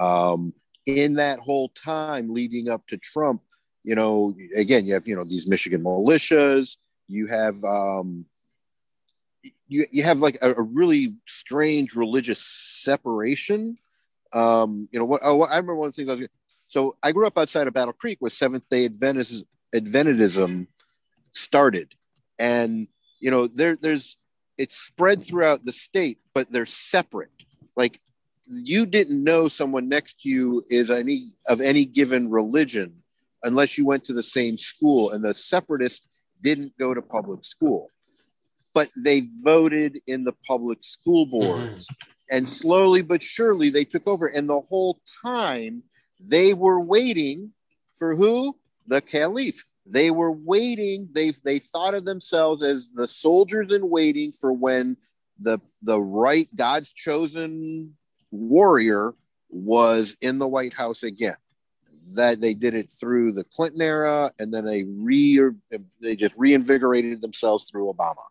Um, in that whole time leading up to Trump, you know, again, you have, you know, these Michigan militias, you have, um, you, you have like a, a really strange religious separation. Um, you know, what, oh, I remember one of the things I was, so I grew up outside of Battle Creek where Seventh day Adventists, Adventism started, and you know there there's it's spread throughout the state, but they're separate. Like you didn't know someone next to you is any of any given religion unless you went to the same school, and the separatists didn't go to public school, but they voted in the public school boards. Mm-hmm. And slowly but surely they took over. And the whole time they were waiting for who? The caliph. They were waiting. They they thought of themselves as the soldiers in waiting for when the the right God's chosen warrior was in the White House again. That they did it through the Clinton era, and then they re they just reinvigorated themselves through Obama.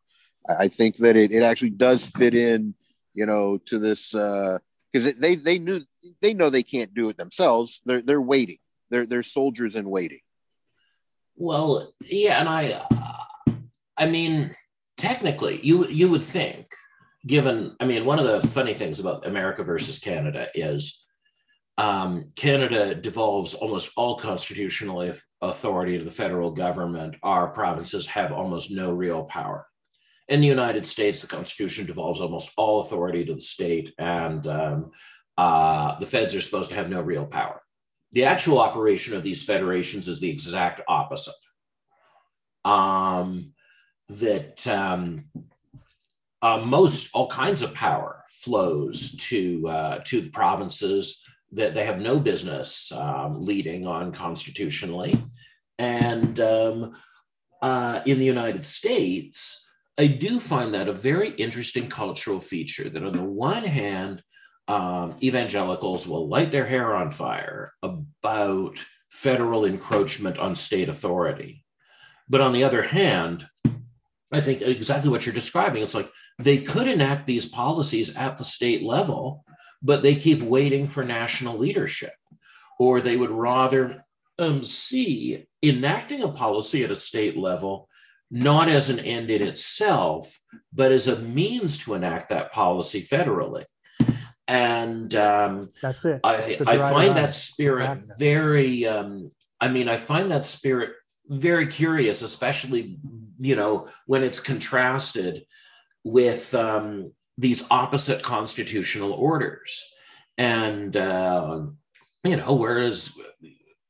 I think that it, it actually does fit in, you know, to this because uh, they they knew they know they can't do it themselves. They're they're waiting. They're they're soldiers in waiting.
Well, yeah, and I, I mean, technically, you you would think, given, I mean, one of the funny things about America versus Canada is, um, Canada devolves almost all constitutional authority to the federal government. Our provinces have almost no real power. In the United States, the Constitution devolves almost all authority to the state, and um, uh, the feds are supposed to have no real power. The actual operation of these federations is the exact opposite. Um, that um, uh, most all kinds of power flows to uh, to the provinces that they have no business um, leading on constitutionally, and um, uh, in the United States, I do find that a very interesting cultural feature. That on the one hand, um, evangelicals will light their hair on fire about federal encroachment on state authority. But on the other hand, I think exactly what you're describing. It's like they could enact these policies at the state level, but they keep waiting for national leadership. Or they would rather um, see enacting a policy at a state level not as an end in itself, but as a means to enact that policy federally and um,
that's it.
I, I find that spirit very. Um, I mean, I find that spirit very curious, especially you know when it's contrasted with um, these opposite constitutional orders, and uh, you know, whereas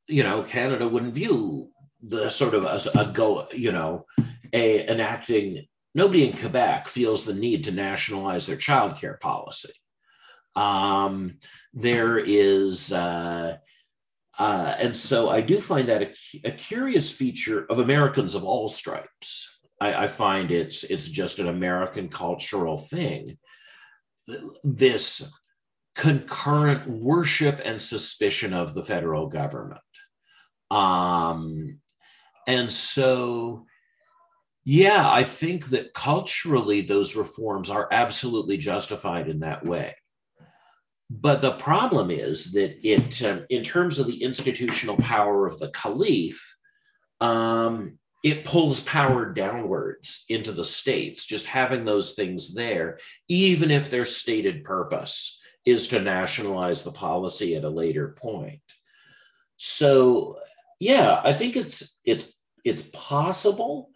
you know Canada wouldn't view the sort of as a go, you know, a enacting. Nobody in Quebec feels the need to nationalize their childcare policy um, there is, uh, uh, and so I do find that a, a, curious feature of Americans of all stripes. I, I find it's it's just an American cultural thing. This concurrent worship and suspicion of the federal government. Um, and so, yeah, I think that culturally those reforms are absolutely justified in that way. But the problem is that it, um, in terms of the institutional power of the caliph, um, it pulls power downwards into the states, just having those things there, even if their stated purpose is to nationalize the policy at a later point. So, yeah, I think it's it's it's possible,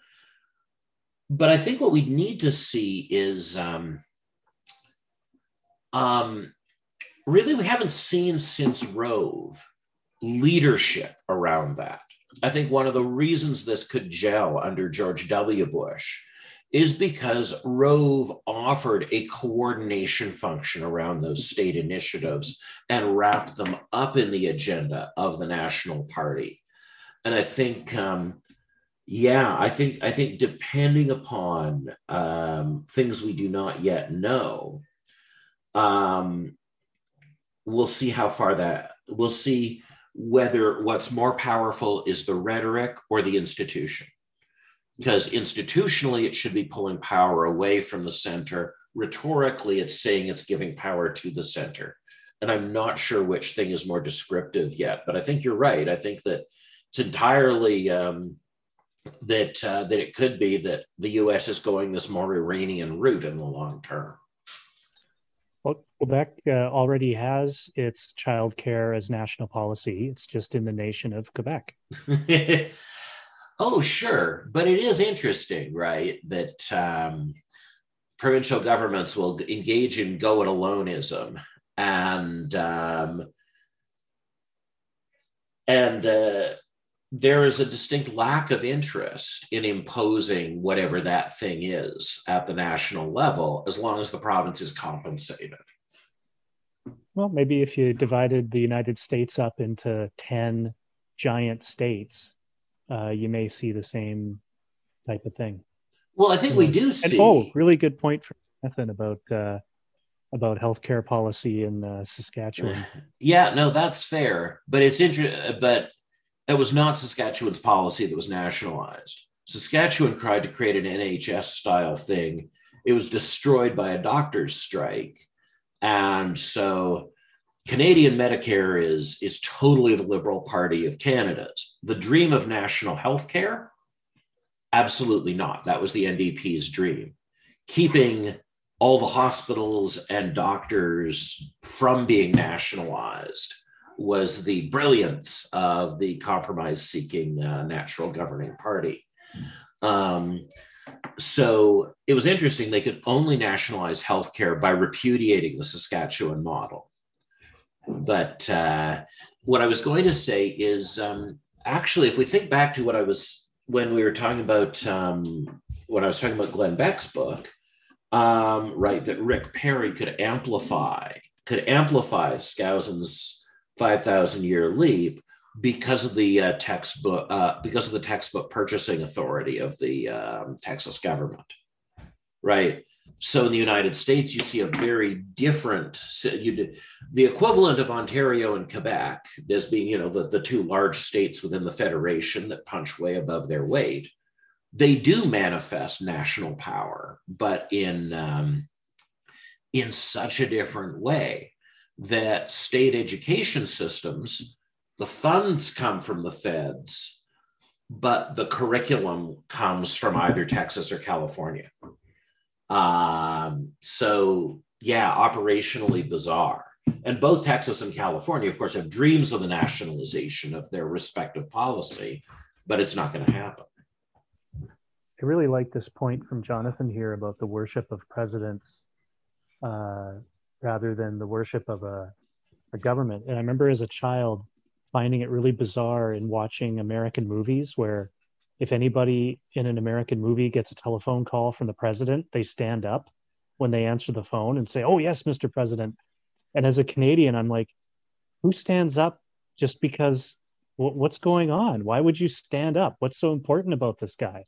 but I think what we need to see is um, um, really we haven't seen since Rove leadership around that. I think one of the reasons this could gel under George W. Bush is because Rove offered a coordination function around those state initiatives and wrapped them up in the agenda of the National Party. And I think, um, yeah, I think I think depending upon um, things we do not yet know, um, we'll see how far that we'll see whether what's more powerful is the rhetoric or the institution. Because institutionally it should be pulling power away from the center. Rhetorically it's saying it's giving power to the center. And i'm not sure which thing is more descriptive yet but i think you're right. I think that it's entirely um, that uh, that it could be that the us is going this more iranian route in the long term
well, Quebec uh, already has its childcare as national policy. It's just in the nation of Quebec. [laughs]
Oh, sure. But it is interesting, right? That um, provincial governments will engage in go it aloneism and um, and uh, there is a distinct lack of interest in imposing whatever that thing is at the national level as long as the province is compensated
well maybe if you divided the united states up into 10 giant states uh, you may see the same type of thing
well i think we do see
and, oh really good point from Nathan about uh, about healthcare policy in uh, Saskatchewan. [laughs]
Yeah, no, that's fair, but it's interesting. But it was not Saskatchewan's policy that was nationalized. Saskatchewan tried to create an NHS style thing. It was destroyed by a doctor's strike, and so Canadian Medicare is is totally the Liberal Party of Canada's. The dream of national health care, absolutely not. That was the NDP's dream. Keeping all the hospitals and doctors from being nationalized was the brilliance of the compromise seeking uh, natural governing party. Um, so it was interesting. They could only nationalize healthcare by repudiating the Saskatchewan model. But uh, what I was going to say is um, actually, if we think back to what I was when we were talking about um, when I was talking about Glenn Beck's book, um, right, that Rick Perry could amplify, could amplify Skousen's 5,000 year leap because of the uh, textbook, uh, because of the textbook purchasing authority of the um, Texas government, right? So in the United States, you see a very different, you the equivalent of Ontario and Quebec as being, you know, the, the two large states within the federation that punch way above their weight they do manifest national power, but in um, in such a different way that state education systems, the funds come from the feds, but the curriculum comes from either Texas or California. Um, so yeah, operationally bizarre. And both Texas and California, of course, have dreams of the nationalization of their respective policy, but it's not going to happen.
I really like this point from Jonathan here about the worship of presidents uh, rather than the worship of a, a government. And I remember as a child finding it really bizarre in watching American movies where if anybody in an American movie gets a telephone call from the president, they stand up when they answer the phone and say, Oh, yes, Mr. President. And as a Canadian, I'm like, who stands up just because what's going on? Why would you stand up? What's so important about this guy?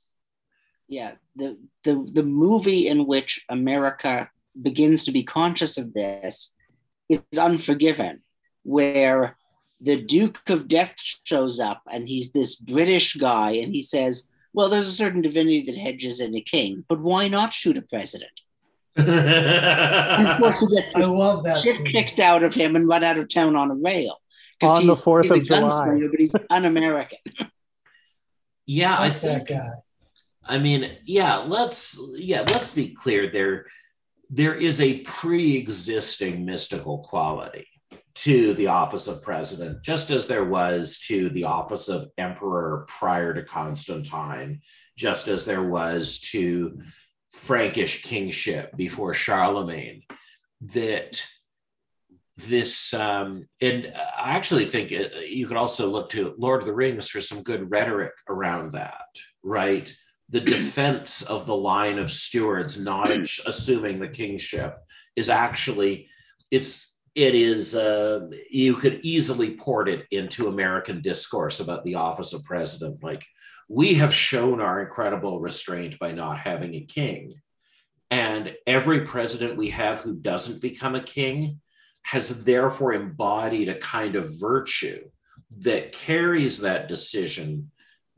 yeah the the the movie in which america begins to be conscious of this is unforgiven where the duke of death shows up and he's this british guy and he says well there's a certain divinity that hedges in a king but why not shoot a president [laughs]
I love that.
Get kicked out of him and run out of town on a rail.
On the Fourth of July,
but he's un-American.
yeah, I think that guy. I mean, yeah, let's yeah, let's be clear there there is a pre-existing mystical quality to the office of president, just as there was to the office of emperor prior to Constantine, just as there was to Frankish kingship before Charlemagne, that this um, and I actually think it, you could also look to Lord of the Rings for some good rhetoric around that, right? The defense of the line of stewards not [clears throat] assuming the kingship is actually it's it is uh, you could easily port it into american discourse about the office of president. Like we have shown our incredible restraint by not having a king. And every president we have who doesn't become a king has therefore embodied a kind of virtue that carries that decision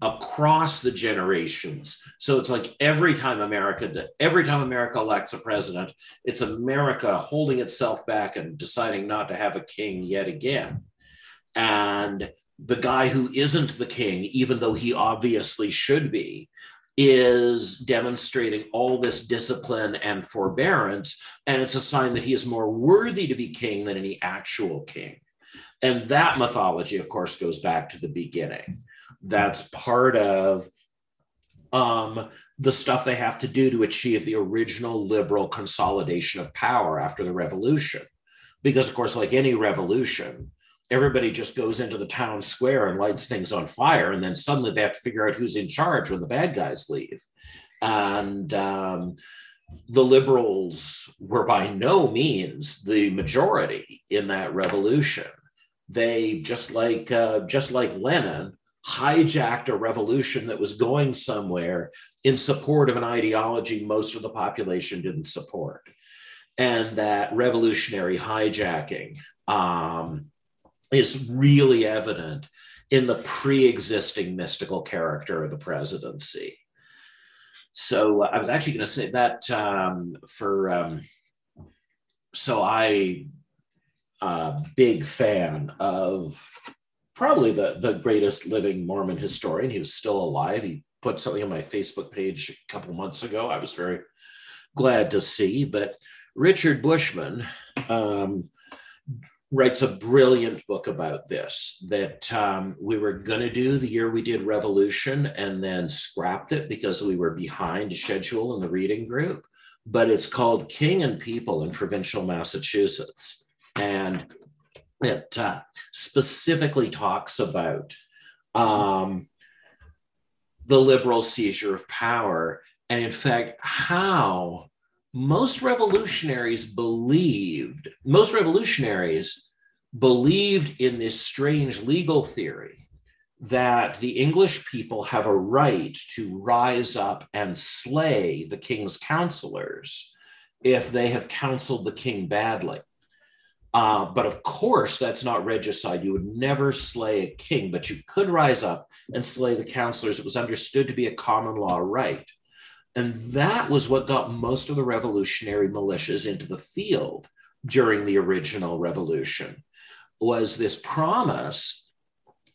across the generations. So it's like every time America, every time America elects a president, it's America holding itself back and deciding not to have a king yet again. And the guy who isn't the king, even though he obviously should be, is demonstrating all this discipline and forbearance. And it's a sign that he is more worthy to be king than any actual king. And that mythology, of course, goes back to the beginning that's part of um, the stuff they have to do to achieve the original liberal consolidation of power after the revolution. Because, of course, like any revolution, everybody just goes into the town square and lights things on fire. And then suddenly they have to figure out who's in charge when the bad guys leave. And um, the liberals were by no means the majority in that revolution. They just like uh, just like Lenin hijacked a revolution that was going somewhere in support of an ideology most of the population didn't support. And that revolutionary hijacking um, is really evident in the pre existing mystical character of the presidency. So I was actually going to say that um, for, um, so I, uh, big fan of probably the, the greatest living Mormon historian. He was still alive. He put something on my Facebook page a couple months ago. I was very glad to see. But Richard Bushman um, writes a brilliant book about this that um, we were going to do the year we did Revolution and then scrapped it because we were behind schedule in the reading group. But it's called King and People in Provincial Massachusetts. And it uh, specifically talks about um, the liberal seizure of power, and in fact, how most revolutionaries believed, most revolutionaries believed in this strange legal theory that the English people have a right to rise up and slay the king's counselors if they have counseled the king badly. Uh, but of course, that's not regicide. You would never slay a king, but you could rise up and slay the counselors. It was understood to be a common law right. And that was what got most of the revolutionary militias into the field during the original revolution was this promise,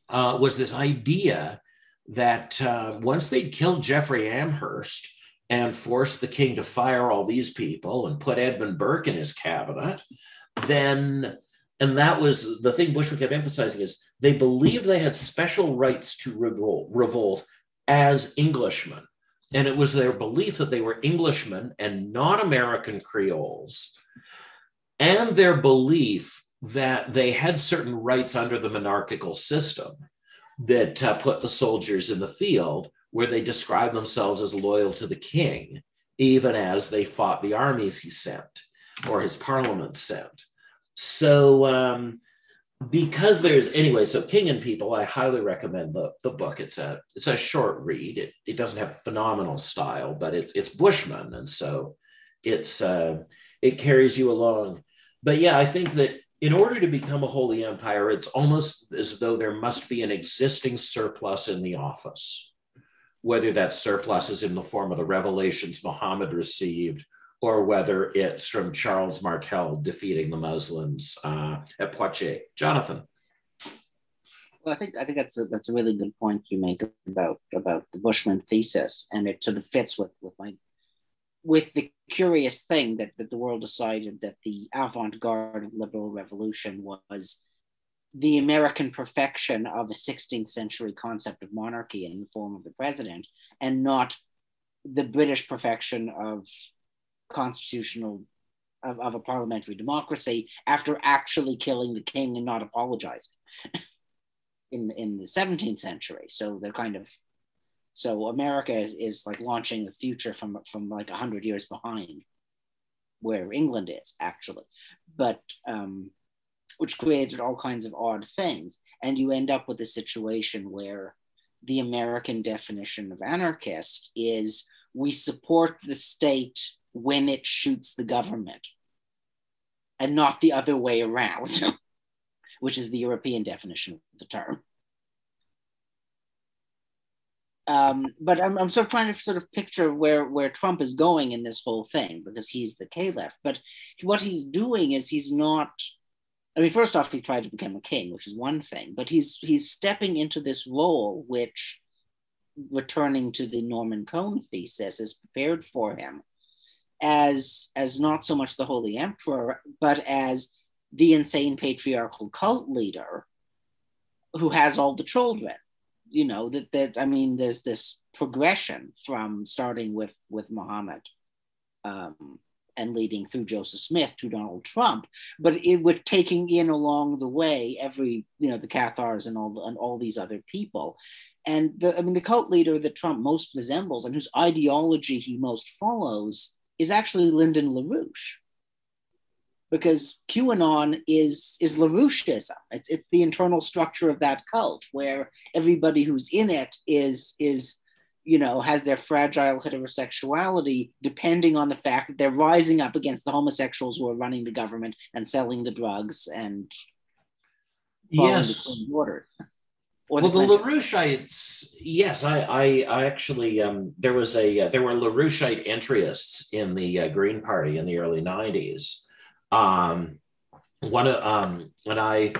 uh, was this idea that uh, once they'd killed Jeffrey Amherst and forced the king to fire all these people and put Edmund Burke in his cabinet, then and that was the thing Bushman kept emphasizing is they believed they had special rights to revolt, revolt as Englishmen. And it was their belief that they were Englishmen and not American Creoles, and their belief that they had certain rights under the monarchical system that uh, put the soldiers in the field where they described themselves as loyal to the king, even as they fought the armies he sent or his parliament sent. So, um, because there's anyway, so King and People, I highly recommend the, the book. It's a it's a short read. It, it doesn't have phenomenal style, but it's it's Bushman, and so it's uh, it carries you along. But yeah, I think that in order to become a holy empire, it's almost as though there must be an existing surplus in the office, whether that surplus is in the form of the revelations Muhammad received or whether it's from Charles Martel defeating the Muslims uh, at Poitiers. Jonathan.
Well, I think I think that's a, that's a really good point you make about about the Bushman thesis, and it sort of fits with with my with the curious thing that, that the world decided that the avant-garde of liberal revolution was the American perfection of a 16th century concept of monarchy in the form of the president, and not the British perfection of constitutional of, of a parliamentary democracy after actually killing the king and not apologizing [laughs] in in the 17th century. So they're kind of so america is, is like launching the future from from like 100 years behind where england is actually. But um which created all kinds of odd things. And you end up with a situation where the american definition of anarchist is we support the state when it shoots the government and not the other way around, [laughs] which is the European definition of the term. Um, but I'm, I'm sort of trying to sort of picture where, where Trump is going in this whole thing because he's the caliph. But what he's doing is he's not. I mean, first off, he's trying to become a king, which is one thing, but he's he's stepping into this role, which, returning to the Norman Cohn thesis, is prepared for him as as not so much the holy emperor but as the insane patriarchal cult leader who has all the children you know that that i mean there's this progression from starting with with Muhammad um, and leading through Joseph Smith to Donald Trump, but it was taking in along the way every you know the Cathars and all and all these other people. And the, I mean, the cult leader that Trump most resembles and whose ideology he most follows is actually Lyndon LaRouche because QAnon is is LaRoucheism. It's it's the internal structure of that cult where everybody who's in it is is you know has their fragile heterosexuality depending on the fact that they're rising up against the homosexuals who are running the government and selling the drugs and
yes
the order.
Well, the, the LaRoucheites, yes, I, I, I actually, um, there was a, uh, there were LaRoucheite entryists in the uh, Green Party in the early '90s, um, one of um, and I,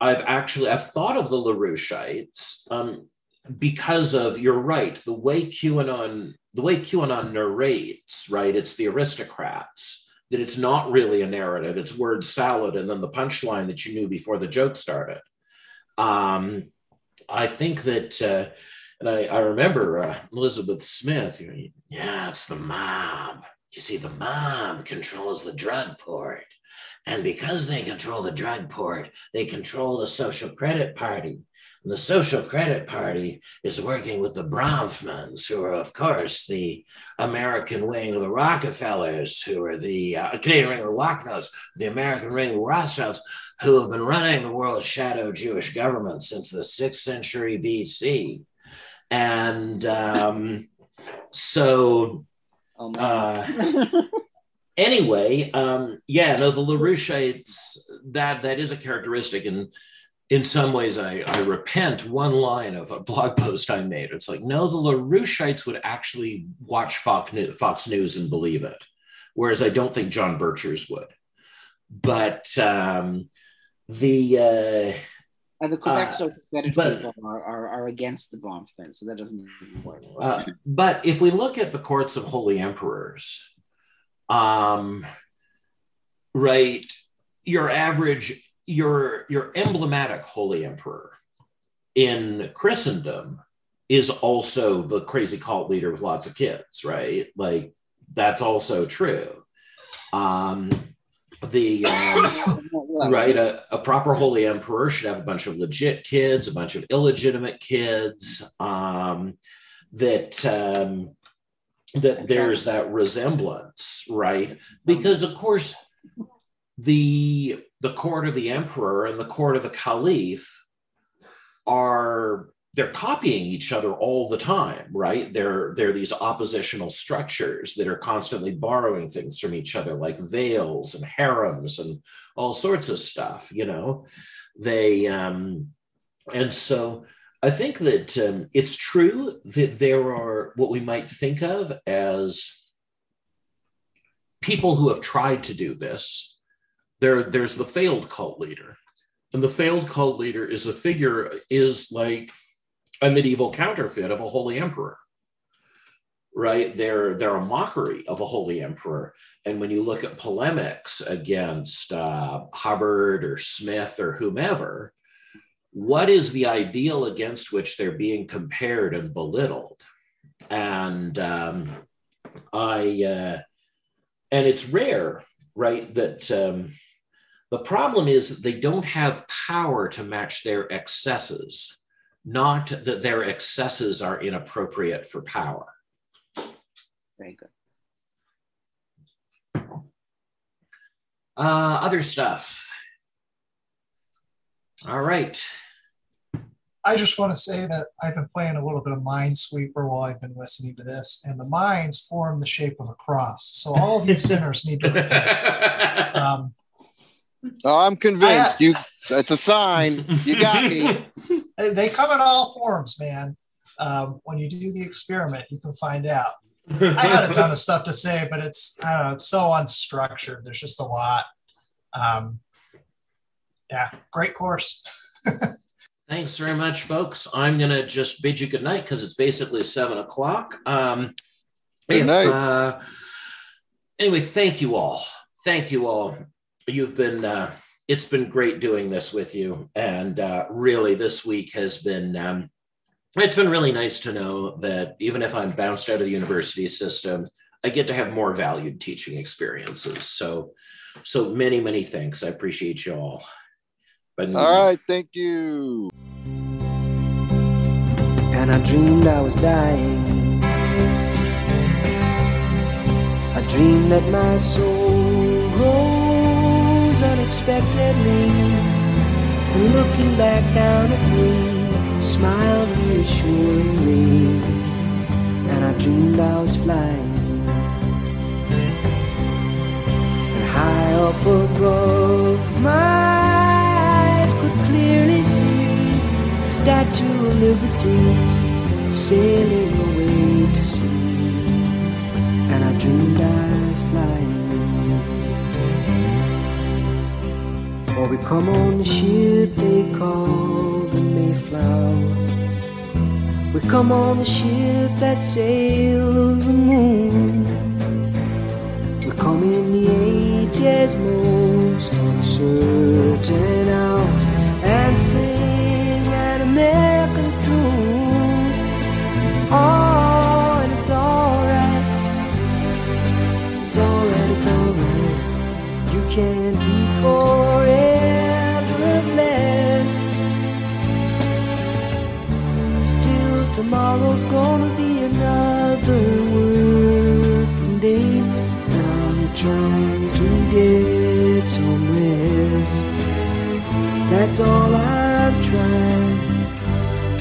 I've actually I've thought of the Laroucheites um, because of you're right the way QAnon the way QAnon narrates right it's the aristocrats that it's not really a narrative it's word salad and then the punchline that you knew before the joke started. Um, I think that. Uh, and I, I remember uh, Elizabeth Smith, you know, yeah, it's the mob. You see, the mob controls the drug port. And because they control the drug port, they control the social credit party. The social credit party is working with the Bronfmans, who are, of course, the American wing of the Rockefellers, who are the uh, Canadian wing of the Rockefellers, the American wing of the Rothschilds, who have been running the world's shadow Jewish government since the sixth century BC. And um, so Oh, uh, anyway, um, yeah, no, the Laroucheites, that that is a characteristic. And in some ways, I, I repent one line of a blog [laughs] post I made. It's like, no, the Laroucheites would actually watch Fox News, Fox News and believe it. Whereas I don't think John Birchers would. But um, the uh,
and the Quebec uh, Social Credit people are, are, are, against the bomb fence, so that doesn't work.
Uh, but if we look at the courts of holy emperors, um, right, your average, your your emblematic holy emperor in Christendom is also the crazy cult leader with lots of kids, right? Like that's also true. Um, the um, [laughs] right a, a, proper holy emperor should have a bunch of legit kids a bunch of illegitimate kids um, that um, that there's that resemblance right because of course the the court of the emperor and the court of the caliph are they're copying each other all the time right? They're they're these oppositional structures that are constantly borrowing things from each other like veils and harems and all sorts of stuff you know? They um and so i think that um, it's true that there are what we might think of as people who have tried to do this there there's the failed cult leader. And the failed cult leader is a figure is like a medieval counterfeit of a holy emperor right? They're they're a mockery of a holy emperor. And when you look at polemics against uh, hubbard or smith or whomever what is the ideal against which they're being compared and belittled? And um, i uh, and it's rare right that um, the problem is that they don't have power to match their excesses not that their excesses are inappropriate for power.
Very good.
Uh, other stuff. All right.
I just want to say that I've been playing a little bit of Minesweeper while I've been listening to this, and the mines form the shape of a cross. So all of you [laughs] sinners need to repent. Um,
Oh, I'm convinced. I, you it's a sign. You got me. [laughs]
They come in all forms, man. Um, when you do the experiment, you can find out. I had a ton of stuff to say, but it's I don't know, it's so unstructured. There's just a lot. Um, yeah, great course. [laughs]
Thanks very much, folks. I'm gonna just bid you good night because it's basically seven o'clock. Um,
good if, night. Uh,
anyway, thank you all. Thank you all you've been uh, it's been great doing this with you and uh, really this week has been um, it's been really nice to know that even if I'm bounced out of the university system, I get to have more valued teaching experiences. So, so many, many thanks. I appreciate you all.
But all right, thank you.
And I dreamed I was dying. I dreamed that my soul unexpectedly, and looking back down at me, smiled reassuringly. And I dreamed I was flying, and high up above, my eyes could clearly see the Statue of Liberty sailing away to sea and I dreamed I was flying. Or we come on the ship they call the Mayflower. We come on the ship that sails the moon. We come in the age's most uncertain hours and sing an American tune. Oh, and it's alright. You can be forever blessed. Still, tomorrow's gonna be another working day. And I'm trying to get some rest. That's all I'm trying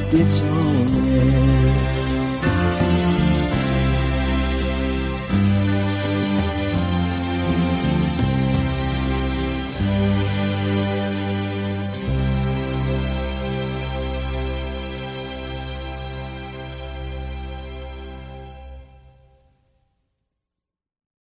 to get some.